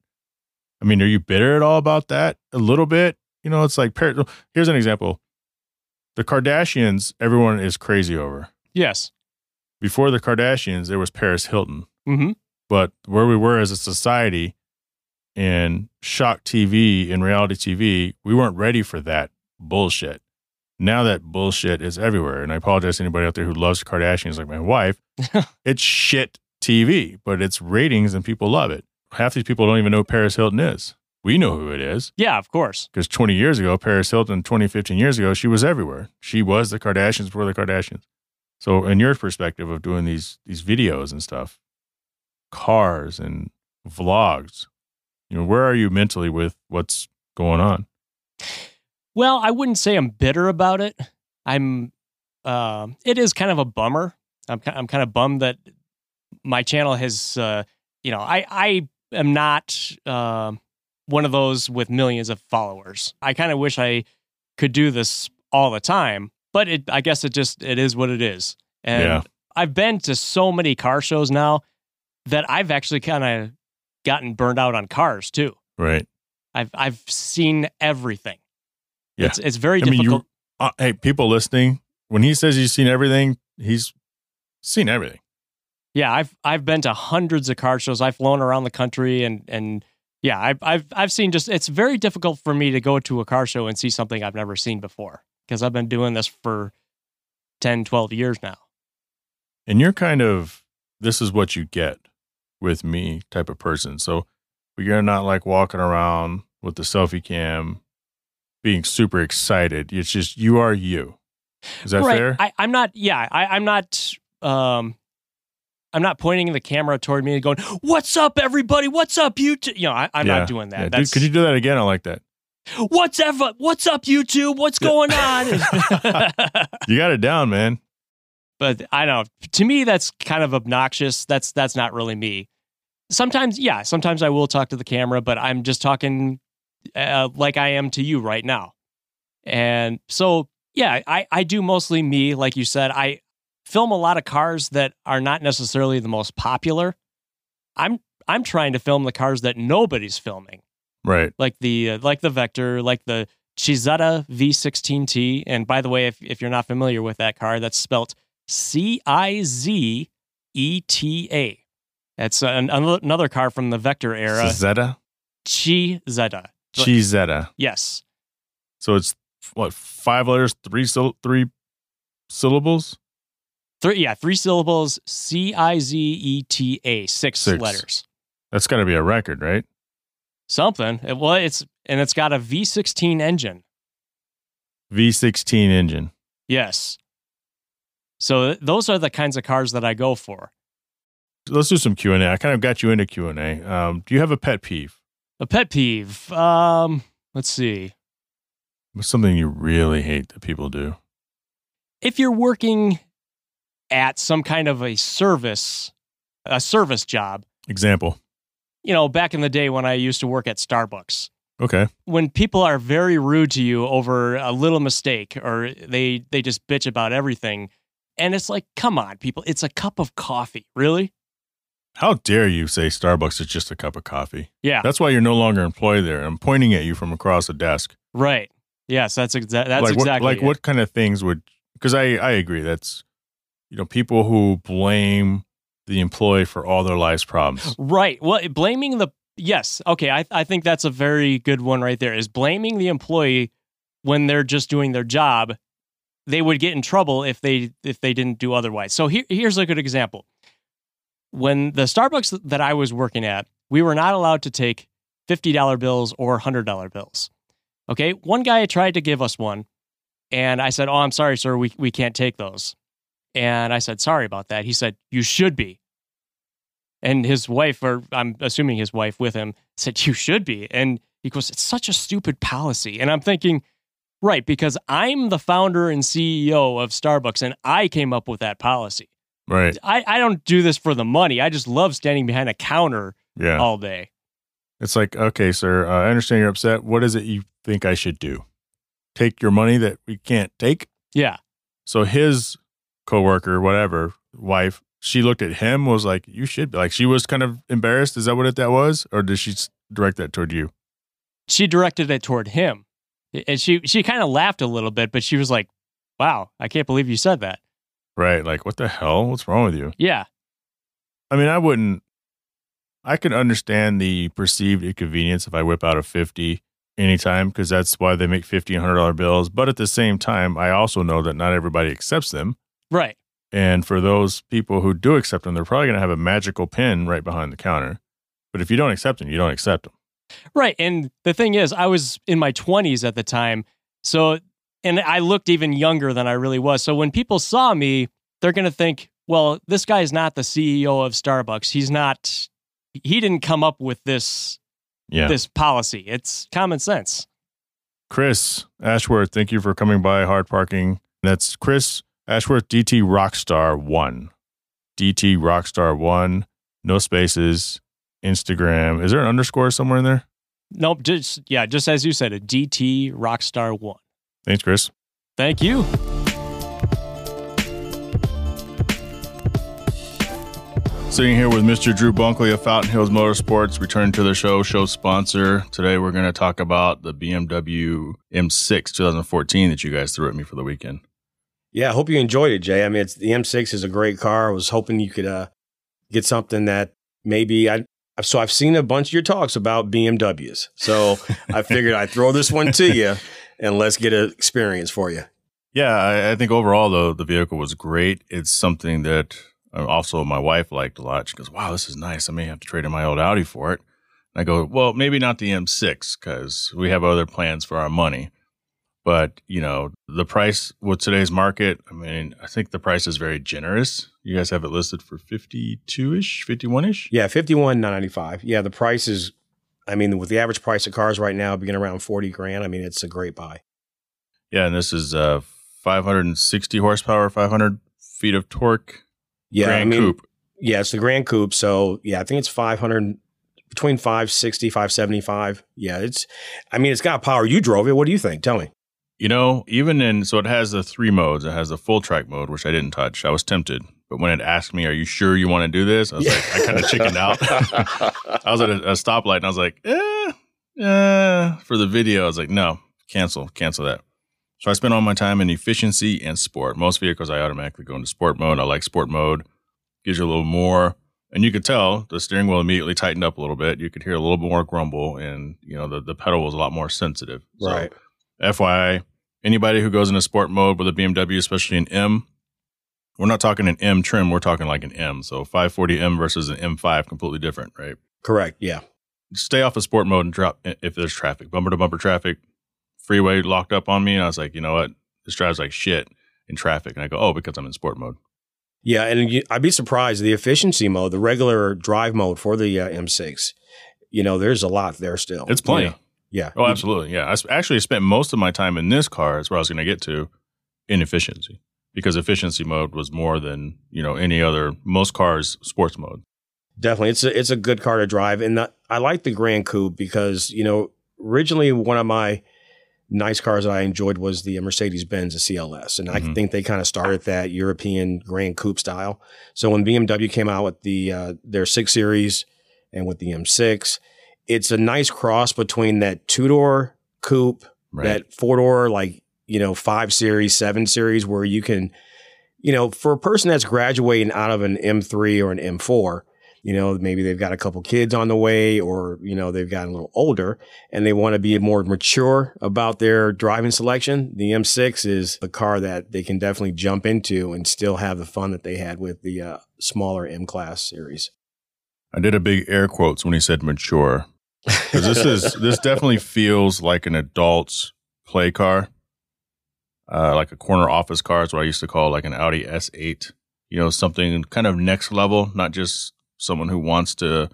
I mean, are you bitter at all about that? A little bit. You know, it's like here's an example. The Kardashians, everyone is crazy over. Yes. Before the Kardashians, there was Paris Hilton. Mm-hmm. But where we were as a society in shock TV and reality TV, we weren't ready for that bullshit. Now that bullshit is everywhere. And I apologize to anybody out there who loves Kardashians like my wife. it's shit TV, but it's ratings and people love it. Half these people don't even know Paris Hilton is. We know who it is Yeah, of course. because 20 years ago, Paris Hilton, 20, 15 years ago, she was everywhere. She was the Kardashians before the Kardashians. So, in your perspective of doing these these videos and stuff, cars and vlogs, you know, where are you mentally with what's going on? Well, I wouldn't say I'm bitter about it. I'm. Uh, it is kind of a bummer. I'm. I'm kind of bummed that my channel has. Uh, you know, I. I am not uh, one of those with millions of followers. I kind of wish I could do this all the time, but it. I guess it just. It is what it is. And Yeah. I've been to so many car shows now that I've actually kind of gotten burned out on cars too. Right. I've I've seen everything. Yeah. It's it's very I mean, difficult. you, uh, hey, people listening, when he says he's seen everything, he's seen everything. Yeah, I've I've been to hundreds of car shows. I've flown around the country and and yeah, I've I've I've seen just it's very difficult for me to go to a car show and see something I've never seen before because I've been doing this for 10, 12 years now. And you're kind of, this is what you get with me type of person. So you're not like walking around with the selfie cam being super excited. It's just, you are you. Is that right. fair? I, I'm not yeah, I, I'm not um I'm not pointing the camera toward me and going, "What's up, everybody? What's up, YouTube?" You know, I, I'm Yeah. not doing that. Yeah, dude, could you do that again? I like that. what's ever, what's up, YouTube? What's going on? You got it down, man. but I don't know. To me, that's kind of obnoxious. That's that's not really me. Sometimes, yeah, sometimes I will talk to the camera, but I'm just talking uh, like I am to you right now. And so, yeah, I I do mostly me, like you said. I film a lot of cars that are not necessarily the most popular. I'm I'm trying to film the cars that nobody's filming Right. like the uh, like the Vector, like the Cizeta V16T. And by the way, if if you're not familiar with that car, that's spelt C I Z E T A. That's an, another car from the Vector era, Zeta? Cizeta. Cheezetta. Yes, So it's what, five letters, three, three syllables? Three yeah, three syllables. C I Z E T A. Six, Six. letters. That's got to be a record, right? Something. It- Well, it's and it's got a V16 engine. V16 engine. Yes. So those are the kinds of cars that I go for. Let's do some Q&A. I kind of got you into Q&A. Um, do you have a pet peeve? A pet peeve. Um, let's see. What's something you really hate that people do? If you're working at some kind of a service, a service job, Example. you know, back in the day when I used to work at Starbucks, Okay. when people are very rude to you over a little mistake or they they just bitch about everything, and it's like, come on, people, it's a cup of coffee, really? How dare you say Starbucks is just a cup of coffee? Yeah, That's why you're no longer employed there. I'm pointing at you from across the desk. right. Yes, that's exa- that's like exactly what, like it. what kind of things would because I I agree that's you know people who blame the employee for all their life's problems. Right. Well, blaming the yes, okay. I I think that's a very good one right there. Is blaming the employee when they're just doing their job. They would get in trouble if they if they didn't do otherwise. So here here's a good example. When the Starbucks that I was working at, we were not allowed to take fifty dollar bills or hundred dollar bills. Okay, one guy tried to give us one, and I said, "Oh, I'm sorry, sir. We we can't take those." And I said, "Sorry about that." He said, "You should be." And his wife, or I'm assuming his wife with him, said, You should be. And he goes, It's such a stupid policy. And I'm thinking, Right, because I'm the founder and CEO of Starbucks and I came up with that policy. Right. I, I don't do this for the money. I just love standing behind a counter Yeah. all day. It's like, okay, sir, uh, I understand you're upset. What is it you think I should do? Take your money that we can't take? Yeah. So his coworker, whatever, wife, she looked at him was like, "You should be." Like she was kind of embarrassed. Is that what it, that was, or did she direct that toward you? She directed it toward him. And she she kind of laughed a little bit, but she was like, "Wow, I can't believe you said that." Right. Like, what the hell? What's wrong with you? Yeah. I mean, I wouldn't. I can understand the perceived inconvenience if I whip out a 50 anytime because that's why they make 50 and $100 bills. But at the same time, I also know that not everybody accepts them. Right. And for those people who do accept them, they're probably going to have a magical pin right behind the counter. But if you don't accept them, you don't accept them. Right. And the thing is, I was in my 20s at the time. So, and I looked even younger than I really was. So when people saw me, they're going to think, well, this guy's not the CEO of Starbucks. He's not, he didn't come up with this, Yeah. this policy. It's common sense. Chris Ashworth, thank you for coming by Hard Parking. That's Chris Ashworth, DT Rockstar One. DT Rockstar One, no spaces, Instagram. Is there an underscore somewhere in there? Nope. Just, yeah, just as you said, a DT Rockstar One. Thanks, Chris. Thank you. Sitting here with Mr. Drew Bunkley of Fountain Hills Motorsports, returning to the show, show sponsor. Today we're going to talk about the BMW M6 2014 that you guys threw at me for the weekend. Yeah, I hope you enjoyed it, Jhae. I mean, the M6 is a great car. I was hoping you could uh, get something that maybe I. So I've seen a bunch of your talks about BMWs, so I figured I'd throw this one to you, and let's get an experience for you. Yeah, I, I think overall though the vehicle was great. It's something that uh, also my wife liked a lot. She goes, "Wow, this is nice. I may have to trade in my old Audi for it." And I go, "Well, maybe not the M6 because we have other plans for our money." But you know, the price with today's market, I mean, I think the price is very generous. You guys have it listed for fifty-two ish, fifty-one ish. Yeah, fifty-one nine ninety-five. Yeah, the price is. I mean, with the average price of cars right now being around forty grand, I mean, it's a great buy. Yeah, and this is uh, five hundred and sixty horsepower, five hundred feet of torque. Yeah, Grand I mean, Coupe. Yeah, it's the Grand Coupe. So yeah, I think it's 500 between 560, 575. Yeah, it's I mean, it's got power. You drove it. What do you think? Tell me. You know, even in so it has the three modes. It has the full track mode, which I didn't touch. I was tempted, but when it asked me, "Are you sure you want to do this?" I was like, I kind of chickened out. I was at a, a stoplight and I was like, eh, eh. For the video, I was like, no, cancel, cancel that. So I spent all my time in efficiency and sport. Most vehicles, I automatically go into sport mode. I like sport mode; gives you a little more. And you could tell the steering wheel immediately tightened up a little bit. You could hear a little bit more grumble, and you know the, the pedal was a lot more sensitive. So Right. FYI, anybody who goes into sport mode with a BMW, especially an M, we're not talking an M trim, we're talking like an M. So 540M versus an M5, completely different, right? Correct. Yeah. Stay off of sport mode and drop if there's traffic, bumper to bumper traffic, freeway locked up on me. And I was like, you know what? This drives like shit in traffic. And I go, oh, because I'm in sport mode. Yeah, and I'd be surprised the efficiency mode, the regular drive mode for the uh, M6. You know, there's a lot there still. It's plenty. Yeah. Yeah. Oh, absolutely. Yeah. I actually spent most of my time in this car, is where I was going to get to, in efficiency. Because efficiency mode was more than, you know, any other, most cars, sports mode. Definitely, it's a it's a good car to drive, and the, I like the Grand Coupe because you know originally one of my nice cars that I enjoyed was the Mercedes Benz the CLS, and I Mhm. think they kind of started that European Grand Coupe style. So when BMW came out with the uh, their six series and with the M6, it's a nice cross between that two door coupe Right. that four door like you know five series seven series where you can you know for a person that's graduating out of an m3 or an m4 you know maybe they've got a couple kids on the way or you know they've gotten a little older and they want to be more mature about their driving selection the m6 is a car that they can definitely jump into and still have the fun that they had with the uh, smaller m class series I did a big air quotes when he said mature. This is this definitely feels like an adult's play car, uh, like a corner office car. Is what I used to call like an Audi S8. You know, something kind of next level, not just someone who wants to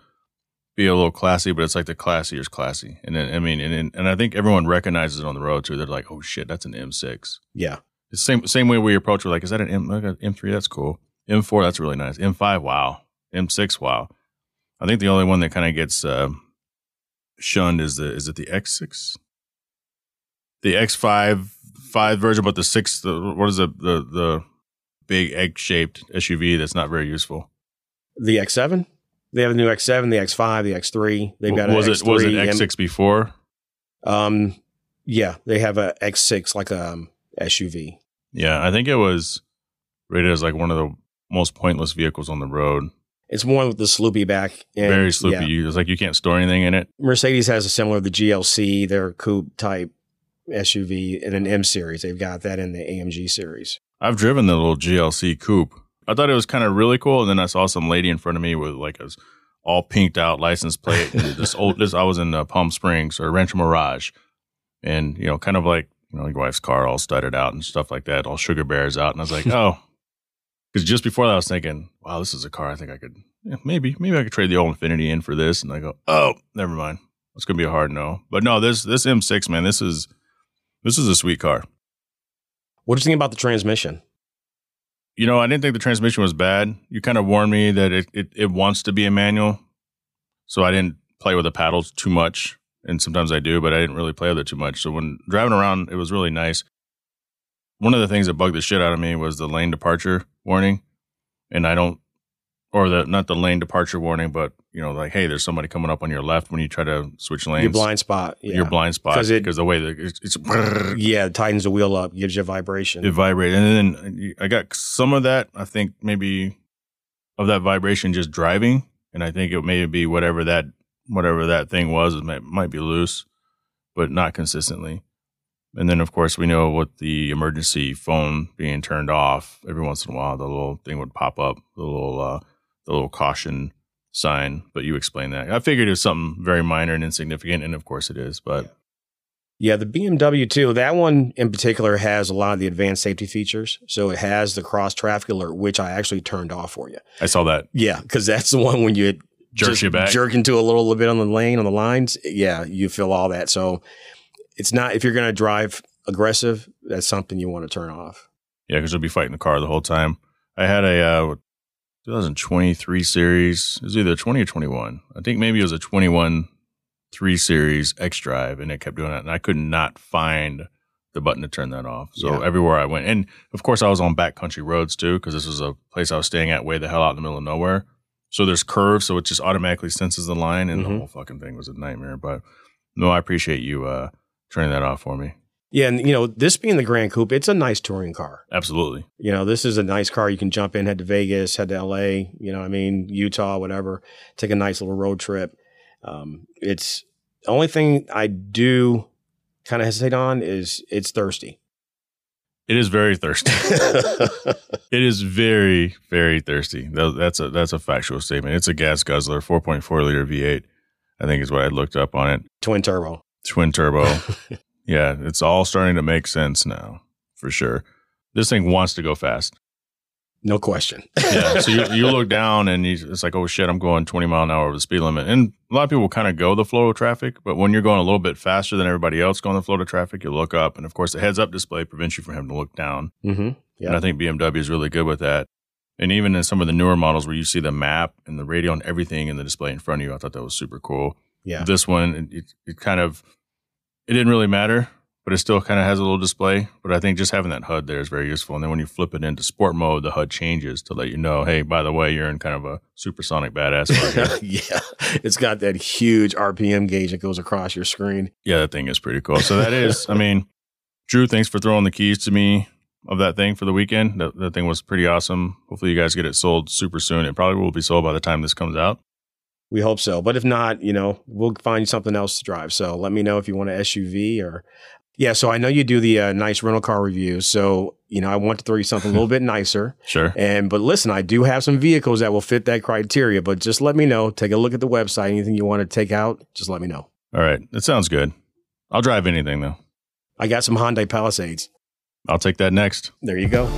be a little classy, but it's like the classier's classy. And then, I mean, and and I think everyone recognizes it on the road too. They're like, oh shit, that's an M6. yeah It's same same way we approach. We're like, is that an M like a M3? That's cool. M4, that's really nice. M5, wow. M6, wow. I think the only one that kind of gets uh, shunned is the is it the X6, the X5 five version, but the six. The, what is the the the big egg shaped SUV that's not very useful. the x7 they have a new x7 the x5 the x3 they've got was an it was it X3, X6 before? Um, Yeah, they have a X6 like a um, SUV. Yeah, I think it was rated as like one of the most pointless vehicles on the road. It's one with the sloopy back. And, Very sloopy. yeah. It's like you can't store anything in it. Mercedes has a similar the GLC, their coupe type SUV and an M series. They've got that in the AMG series. I've driven the little GLC coupe. I thought it was kind of really cool, and then I saw some lady in front of me with like a all pinked out license plate. this old, this I was in uh, Palm Springs or Rancho Mirage, and you know, kind of like you know, your wife's car all studded out and stuff like that, all sugar bears out, and I was like, oh, because just before that, I was thinking, wow, this is a car I think I could yeah, maybe maybe I could trade the old Infiniti in for this, and I go, oh, never mind, it's gonna be a hard no. But no, this this M6 man, this is this is a sweet car. What do you think about the transmission? You know, I didn't think the transmission was bad. You kind of warned me that it, it, it wants to be a manual. So I didn't play with the paddles too much. And sometimes I do, but I didn't really play with it too much. So when driving around, it was really nice. One of the things that bugged the shit out of me was the lane departure warning. And I don't, or the, not the lane departure warning, but, you know, like, hey, there's somebody coming up on your left when you try to switch lanes. Your blind spot. Yeah. Your blind spot. 'Cause it- because the way that it's, it's Yeah, it tightens the wheel up, gives you a vibration. it vibrates, and then I got some of that. I think maybe of that vibration just driving, and I think it may be whatever that whatever that thing was. It might, might be loose, but not consistently. And then, of course, we know with the emergency phone being turned off every once in a while, the little thing would pop up, the little uh, the little caution sign. But you explained that. I figured it was something very minor and insignificant, and of course it is. But Yeah, the BMW too. That one in particular has a lot of the advanced safety features. So it has the cross traffic alert, which I actually turned off for you. I saw that Yeah, because that's the one when you just you back. jerk into a little, little bit on the lane on the lines. Yeah, you feel all that. So it's not if you're going to drive aggressive, that's something you want to turn off. Yeah, because you'll be fighting the car the whole time. I had a uh, 2023 series. It was either 20 or 21. I think maybe it was a 21 3 series X Drive, and it kept doing that. And I could not find the button to turn that off. So Yeah. everywhere I went, and of course, I was on backcountry roads too, because this was a place I was staying at way the hell out in the middle of nowhere. So there's curves, so it just automatically senses the line, and Mhm. the whole fucking thing was a nightmare. But no, I appreciate you uh, turning that off for me. Yeah, and you know this being the Grand Coupe, it's a nice touring car. Absolutely. You know, this is a nice car. You can jump in, head to Vegas, head to LA, you know what I mean, Utah, whatever, take a nice little road trip. Um, it's the only thing I do kind of hesitate on is it's thirsty. It is very thirsty. It is very, very thirsty. That's a that's a factual statement. It's a gas guzzler, 4.4 liter V8. I think is what I looked up on it. Twin turbo. Twin turbo. yeah, it's all starting to make sense now, for sure. This thing wants to go fast. No question. Yeah. So you, you look down and you, it's like, oh shit, I'm going 20 mile an hour over the speed limit. And a lot of people kind of go the flow of traffic, but when you're going a little bit faster than everybody else going the flow of traffic, you look up, and of course the heads up display prevents you from having to look down. mm-hmm. And I think BMW is really good with that. And even in some of the newer models where you see the map and the radio and everything in the display in front of you, I thought that was super cool. Yeah. This one, it, it, kind of, it didn't really matter, but it still kind of has a little display. But I think just having that HUD there is very useful. And then when you flip it into sport mode, the HUD changes to let you know, hey, by the way, you're in kind of a supersonic badass mode yeah. It's got that huge RPM gauge that goes across your screen. yeah, that thing is pretty cool. So that is, I mean, Drew, thanks for throwing the keys to me of that thing for the weekend. That, that thing was pretty awesome. Hopefully, you guys get it sold super soon. It probably will be sold by the time this comes out. We hope so. But if not, you know, we'll find you something else to drive. So let me know if you want an SUV or. Yeah. So I know you do the uh, nice rental car reviews. So, you know, I want to throw you something a little bit nicer. Sure. And, but listen, I do have some vehicles that will fit that criteria. But just let me know. Take a look at the website. Anything you want to take out, just let me know. All right. That sounds good. I'll drive anything, though. I got some Hyundai Palisades. I'll take that next. There you go.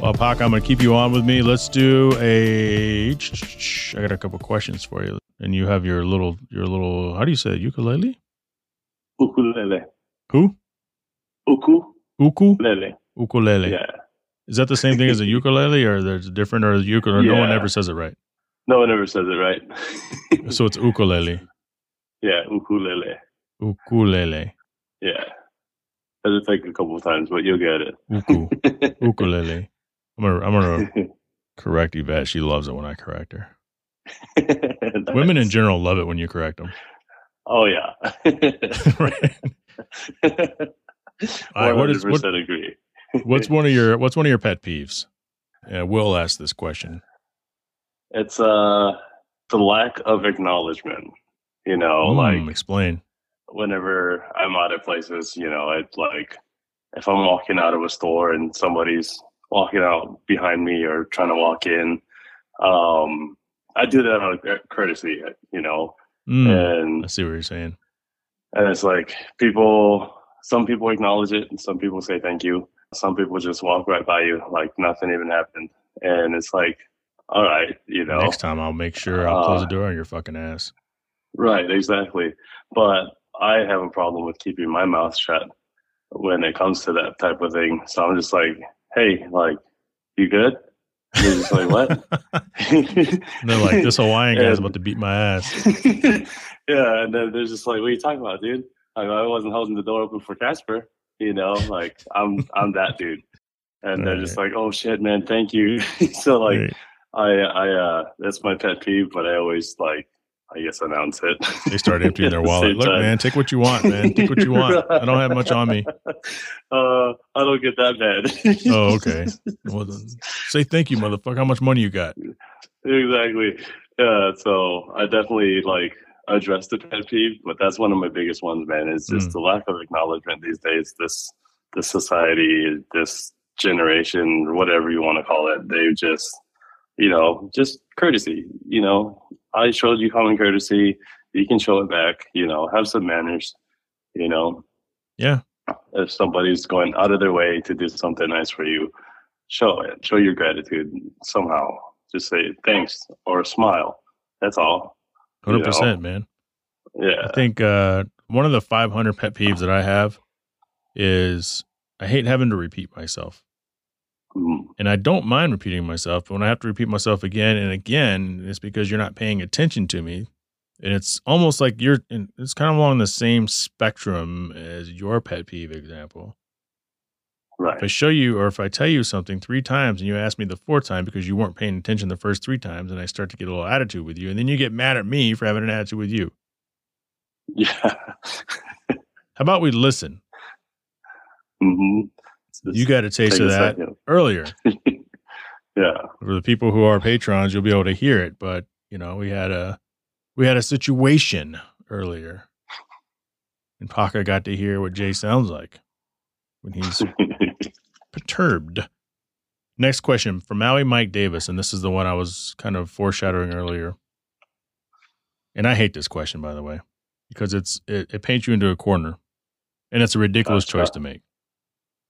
Well, Pac, I'm going to keep you on with me. Let's do a. I got a couple questions for you, and you have your little, your little. How do you say it? ukulele? Ukulele. Who? Ukulele. Uku? Ukulele. Yeah. Is that the same thing as a ukulele, or there's a different, or ukulele? No one ever says it right. No one ever says it right. So it's ukulele. yeah, ukulele. Ukulele. Yeah. To take a couple of times, but you'll get it. Uku. it. Ukulele. I'm gonna, I'm gonna correct Yvette. She loves it when I correct her. Women in general love it when you correct them. Oh yeah. right. All right, what is what, agree. what's one of your what's one of your pet peeves? Uh, Will ask this question. It's uh the lack of acknowledgement. You know, Mm, like explain. whenever I'm out at places, you know, it's like if I'm walking out of a store and somebody's walking out behind me or trying to walk in, um, I do that out of courtesy, you know, Mm, and I see what you're saying. and it's like people, some people acknowledge it, and some people say thank you. Some people just walk right by you like nothing even happened, and it's like, all right, you know, Next time I'll make sure I'll close the Uh, door on your fucking ass. Right, exactly. But I have a problem with keeping my mouth shut when it comes to that type of thing. So I'm just like, hey, like, you good? And they're just like, what? And they're like, this Hawaiian guy's about to beat my ass. yeah, and then they're just like, what are you talking about, dude? Like, I wasn't holding the door open for Casper, you know, like I'm I'm that dude. And they're just like, oh shit, man, thank you. so like Right. I I uh that's my pet peeve, but I always like I guess announce it. They start emptying their wallet. Look, time. man, take what you want, man. Take what you want. I don't have much on me. Uh, I don't get that bad. Oh, okay. Well, say thank you, motherfucker. How much money you got? exactly. Yeah. So I definitely like address the pet peeve, but that's one of my biggest ones, man. Is just Mm. the lack of acknowledgement these days. This this society, this generation, whatever you want to call it, they just you know just courtesy. You know, I showed you common courtesy. You can show it back. You know, have some manners. You know, Yeah. if somebody's going out of their way to do something nice for you, show it. Show your gratitude somehow. Just say thanks or smile. That's all. You Hundred know. percent, man. Yeah. I think uh, one of the 500 pet peeves that I have is I hate having to repeat myself. Mm, And I don't mind repeating myself, but when I have to repeat myself again and again, it's because you're not paying attention to me. And it's almost like you're, it's kind of along the same spectrum as your pet peeve example. Right. If I show you, or if I tell you something three times and you ask me the fourth time because you weren't paying attention the first three times, and I start to get a little attitude with you, and then you get mad at me for having an attitude with you. Yeah. How about we listen? hmm You got a taste of that earlier. yeah. For the people who are patrons, you'll be able to hear it. But you know, we had a we had a situation earlier, and Paca got to hear what Jhae sounds like when he's perturbed. Next question from Maui Mike Davis, and this is the one I was kind of foreshadowing earlier. And I hate this question, by the way, because it's it, it paints you into a corner, and it's a ridiculous choice to make.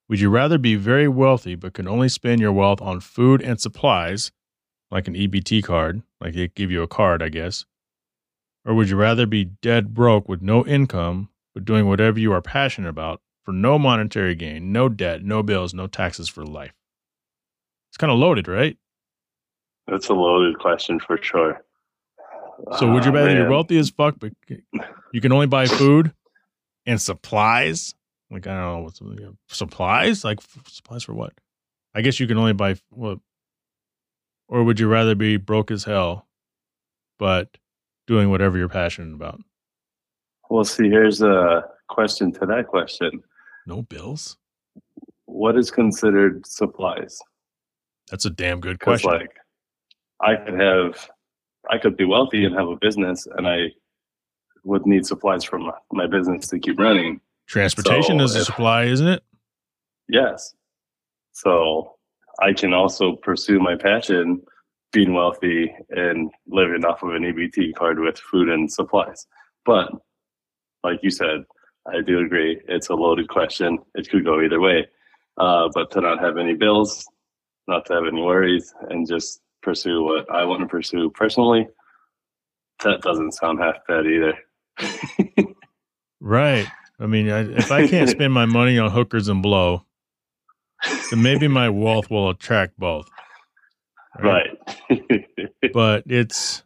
Would you rather be very wealthy but can only spend your wealth on food and supplies, like an EBT card, like they give you a card, I guess, or would you rather be dead broke with no income but doing whatever you are passionate about for no monetary gain, no debt, no bills, no taxes for life? It's kind of loaded, right? That's a loaded question for sure. So would you Ah, rather you're wealthy as fuck, but you can only buy food and supplies? Like I don't know what's you know, supplies. Like f- supplies for what? I guess you can only buy what? Or would you rather be broke as hell, but doing whatever you're passionate about? Well, see, here's a question to that question. No bills. What is considered supplies? That's a damn good question. like, I could have, I could be wealthy and have a business, and I would need supplies from my, my business to keep running. Transportation so is a supply, isn't it? Yes. So I can also pursue my passion, being wealthy and living off of an EBT card with food and supplies. But like you said, I do agree. It's a loaded question. It could go either way. Uh, but to not have any bills, not to have any worries, and just pursue what I want to pursue personally, that doesn't sound half bad either. Right. I mean, I, if I can't spend my money on hookers and blow, then maybe my wealth will attract both. right. but it's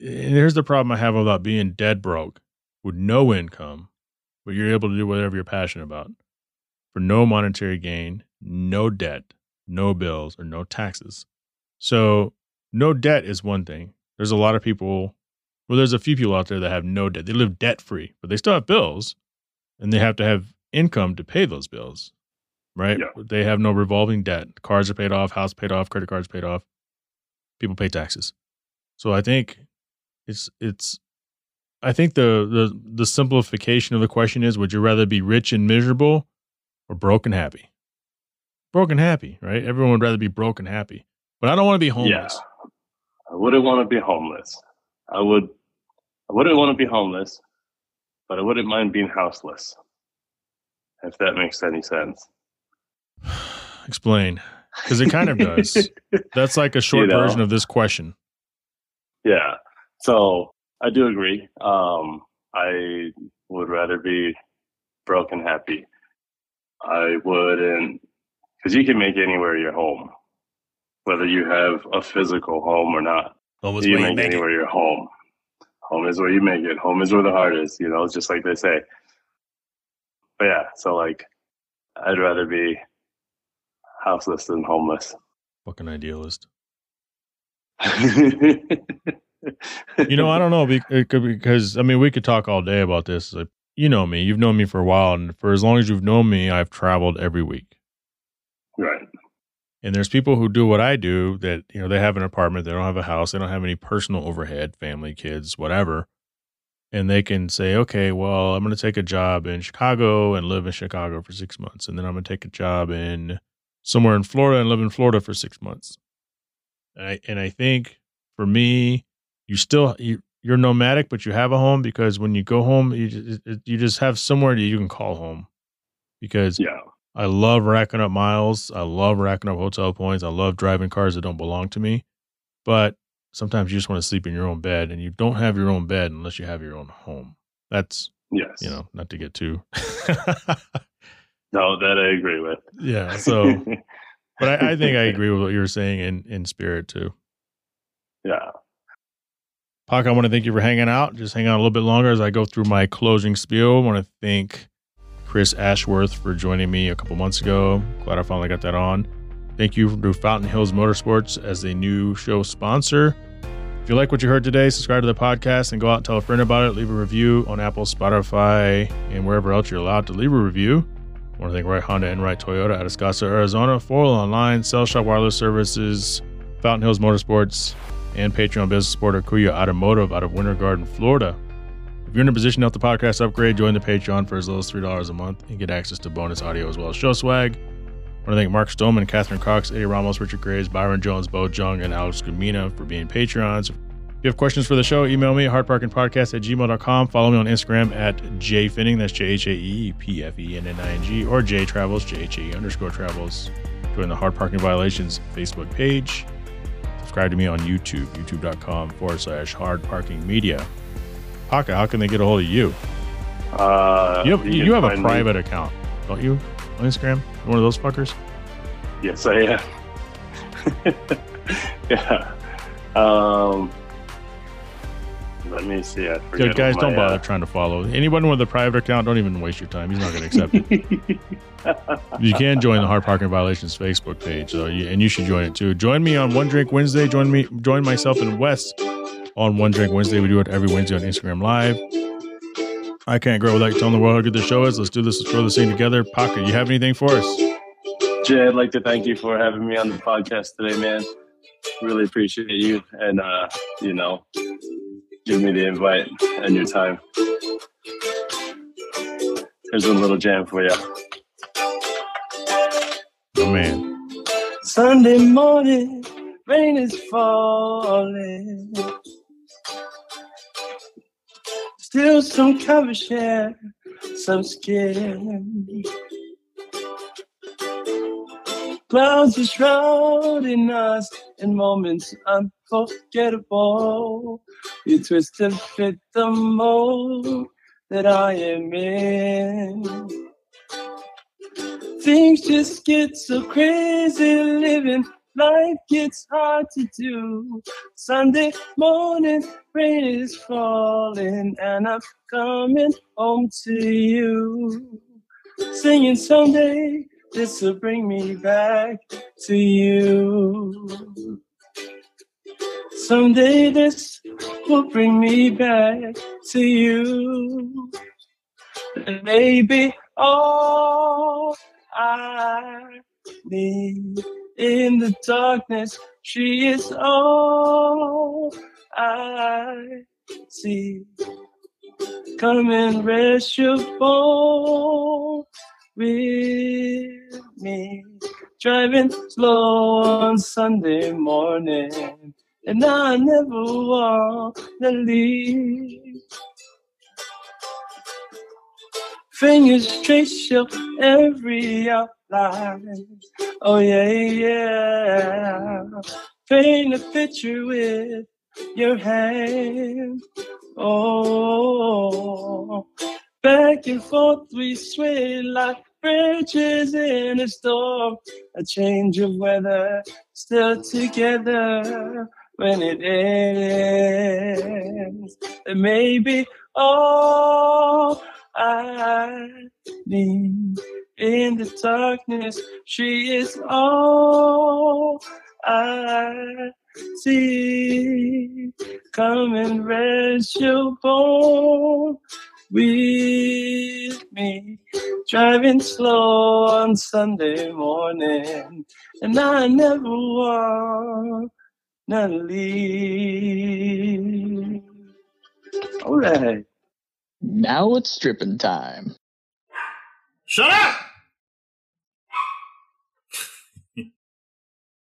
and here's the problem I have about being dead broke with no income, but you're able to do whatever you're passionate about for no monetary gain, no debt, no bills, or no taxes. So no debt is one thing. there's a lot of people. Well, there's a few people out there that have no debt. They live debt free, but they still have bills, and they have to have income to pay those bills, right? Yeah. They have no revolving debt. Cars are paid off, house paid off, credit cards paid off. People pay taxes. So I think it's it's I think the the the simplification of the question is would you rather be rich and miserable or broke and happy? Broken happy, right? Everyone would rather be broke and happy. But I don't want to be homeless. Yeah. I wouldn't want to be homeless. I would. I wouldn't want to be homeless, but I wouldn't mind being houseless. If that makes any sense. Explain. Because it kind of does. That's like a short You know. version of this question. Yeah. So I do agree. Um, I would rather be broke and happy. I wouldn't, because you can make anywhere your home, whether you have a physical home or not. Home is you where you make make it. anywhere your home. Home is where you make it. Home is where the heart is. You know, it's just like they say. But yeah, so like, I'd rather be houseless than homeless. Fucking idealist. you know, I don't know it because I mean, we could talk all day about this. Like, you know me. You've known me for a while, and for as long as you've known me, I've traveled every week. right. And there's people who do what I do that, you know, they have an apartment, they don't have a house, they don't have any personal overhead, family, kids, whatever. And they can say, okay, well, I'm going to take a job in Chicago and live in Chicago for six months. And then I'm going to take a job in somewhere in Florida and live in Florida for six months. And I, and I think for me, you still, you, you're nomadic, but you have a home because when you go home, you just, you just have somewhere that you can call home because Yeah. I love racking up miles. I love racking up hotel points. I love driving cars that don't belong to me. But sometimes you just want to sleep in your own bed and you don't have your own bed unless you have your own home. That's, Yes. you know, not to get too. No, that I agree with. yeah. So, but I, I think I agree with what you were saying in, in spirit too. yeah. Pac, I want to thank you for hanging out. Just hang out a little bit longer as I go through my closing spiel. I want to thank Chris Ashworth for joining me a couple months ago. Glad I finally got that on. Thank you to Fountain Hills Motorsports as a new show sponsor. If you like what you heard today, subscribe to the podcast and go out and tell a friend about it. Leave a review on Apple, Spotify, and wherever else you're allowed to leave a review. I want to thank Wright Honda and Wright Toyota out of Scottsdale, Arizona. Foil Online, Cell Shop Wireless Services, Fountain Hills Motorsports, and Patreon business supporter Kuya Automotive out of Winter Garden, Florida. If you're in a position to help the podcast upgrade, join the Patreon for as little as $3 a month and get access to bonus audio as well as show swag. I want to thank Mark Stoneman, Catherine Cox, Eddie Ramos, Richard Graves, Byron Jones, Bo Jung, and Alex Gumina for being Patreons. If you have questions for the show, email me at hardparkingpodcast at gmail.com. Follow me on Instagram at JhaePfenning, that's J H A E P F E N N I N G, or Jhae Travels, J H A E underscore travels. Join the Hard Parking Violations Facebook page. Subscribe to me on YouTube, youtube.com forward slash hard parking media. How can they get a hold of you? Uh, You have, you, can have a find me- private account, don't you, on Instagram? One of those fuckers? Yes, I am. yeah. Um, let me see. I Good guys, don't bother trying to follow. Anyone with a private account, don't even waste your time. He's not going to accept it. You can join the Hard Parking Violations Facebook page, though, and you should join it too. Join me on One Drink Wednesday. Join me, join myself and Wes on One Drink Wednesday. We do it every Wednesday on Instagram Live. I can't grow without telling the world how good the show is. Let's do this. Let's grow this thing together. Pocket, you have anything for us? Jhae, I'd like to thank you for having me on the podcast today, man. Really appreciate you and, uh, you know, give me the invite and your time. Here's a little jam for you. Oh man, Sunday morning, rain is falling. Still some cover share, some skin. Clouds are shrouding us in moments unforgettable. You twist and fit the mold that I am in. Things just get so crazy living. Life gets hard to do. Sunday morning, rain is falling, and I'm coming home to you. Singing someday, this will bring me back to you. Someday this will bring me back to you. Maybe all I need in the darkness, she is all I see. Come and rest your bones with me. Driving slow on Sunday morning, and I never want to leave. Fingers trace your every Oh yeah, yeah. Paint a picture with your hand. Oh, back and forth we sway like branches in a storm. A change of weather, still together when it ends. And maybe all I need in the darkness, she is all I see. Come and rest your bone with me. Driving slow on Sunday morning, and I never want to leave. All right. Now it's stripping time. Shut up!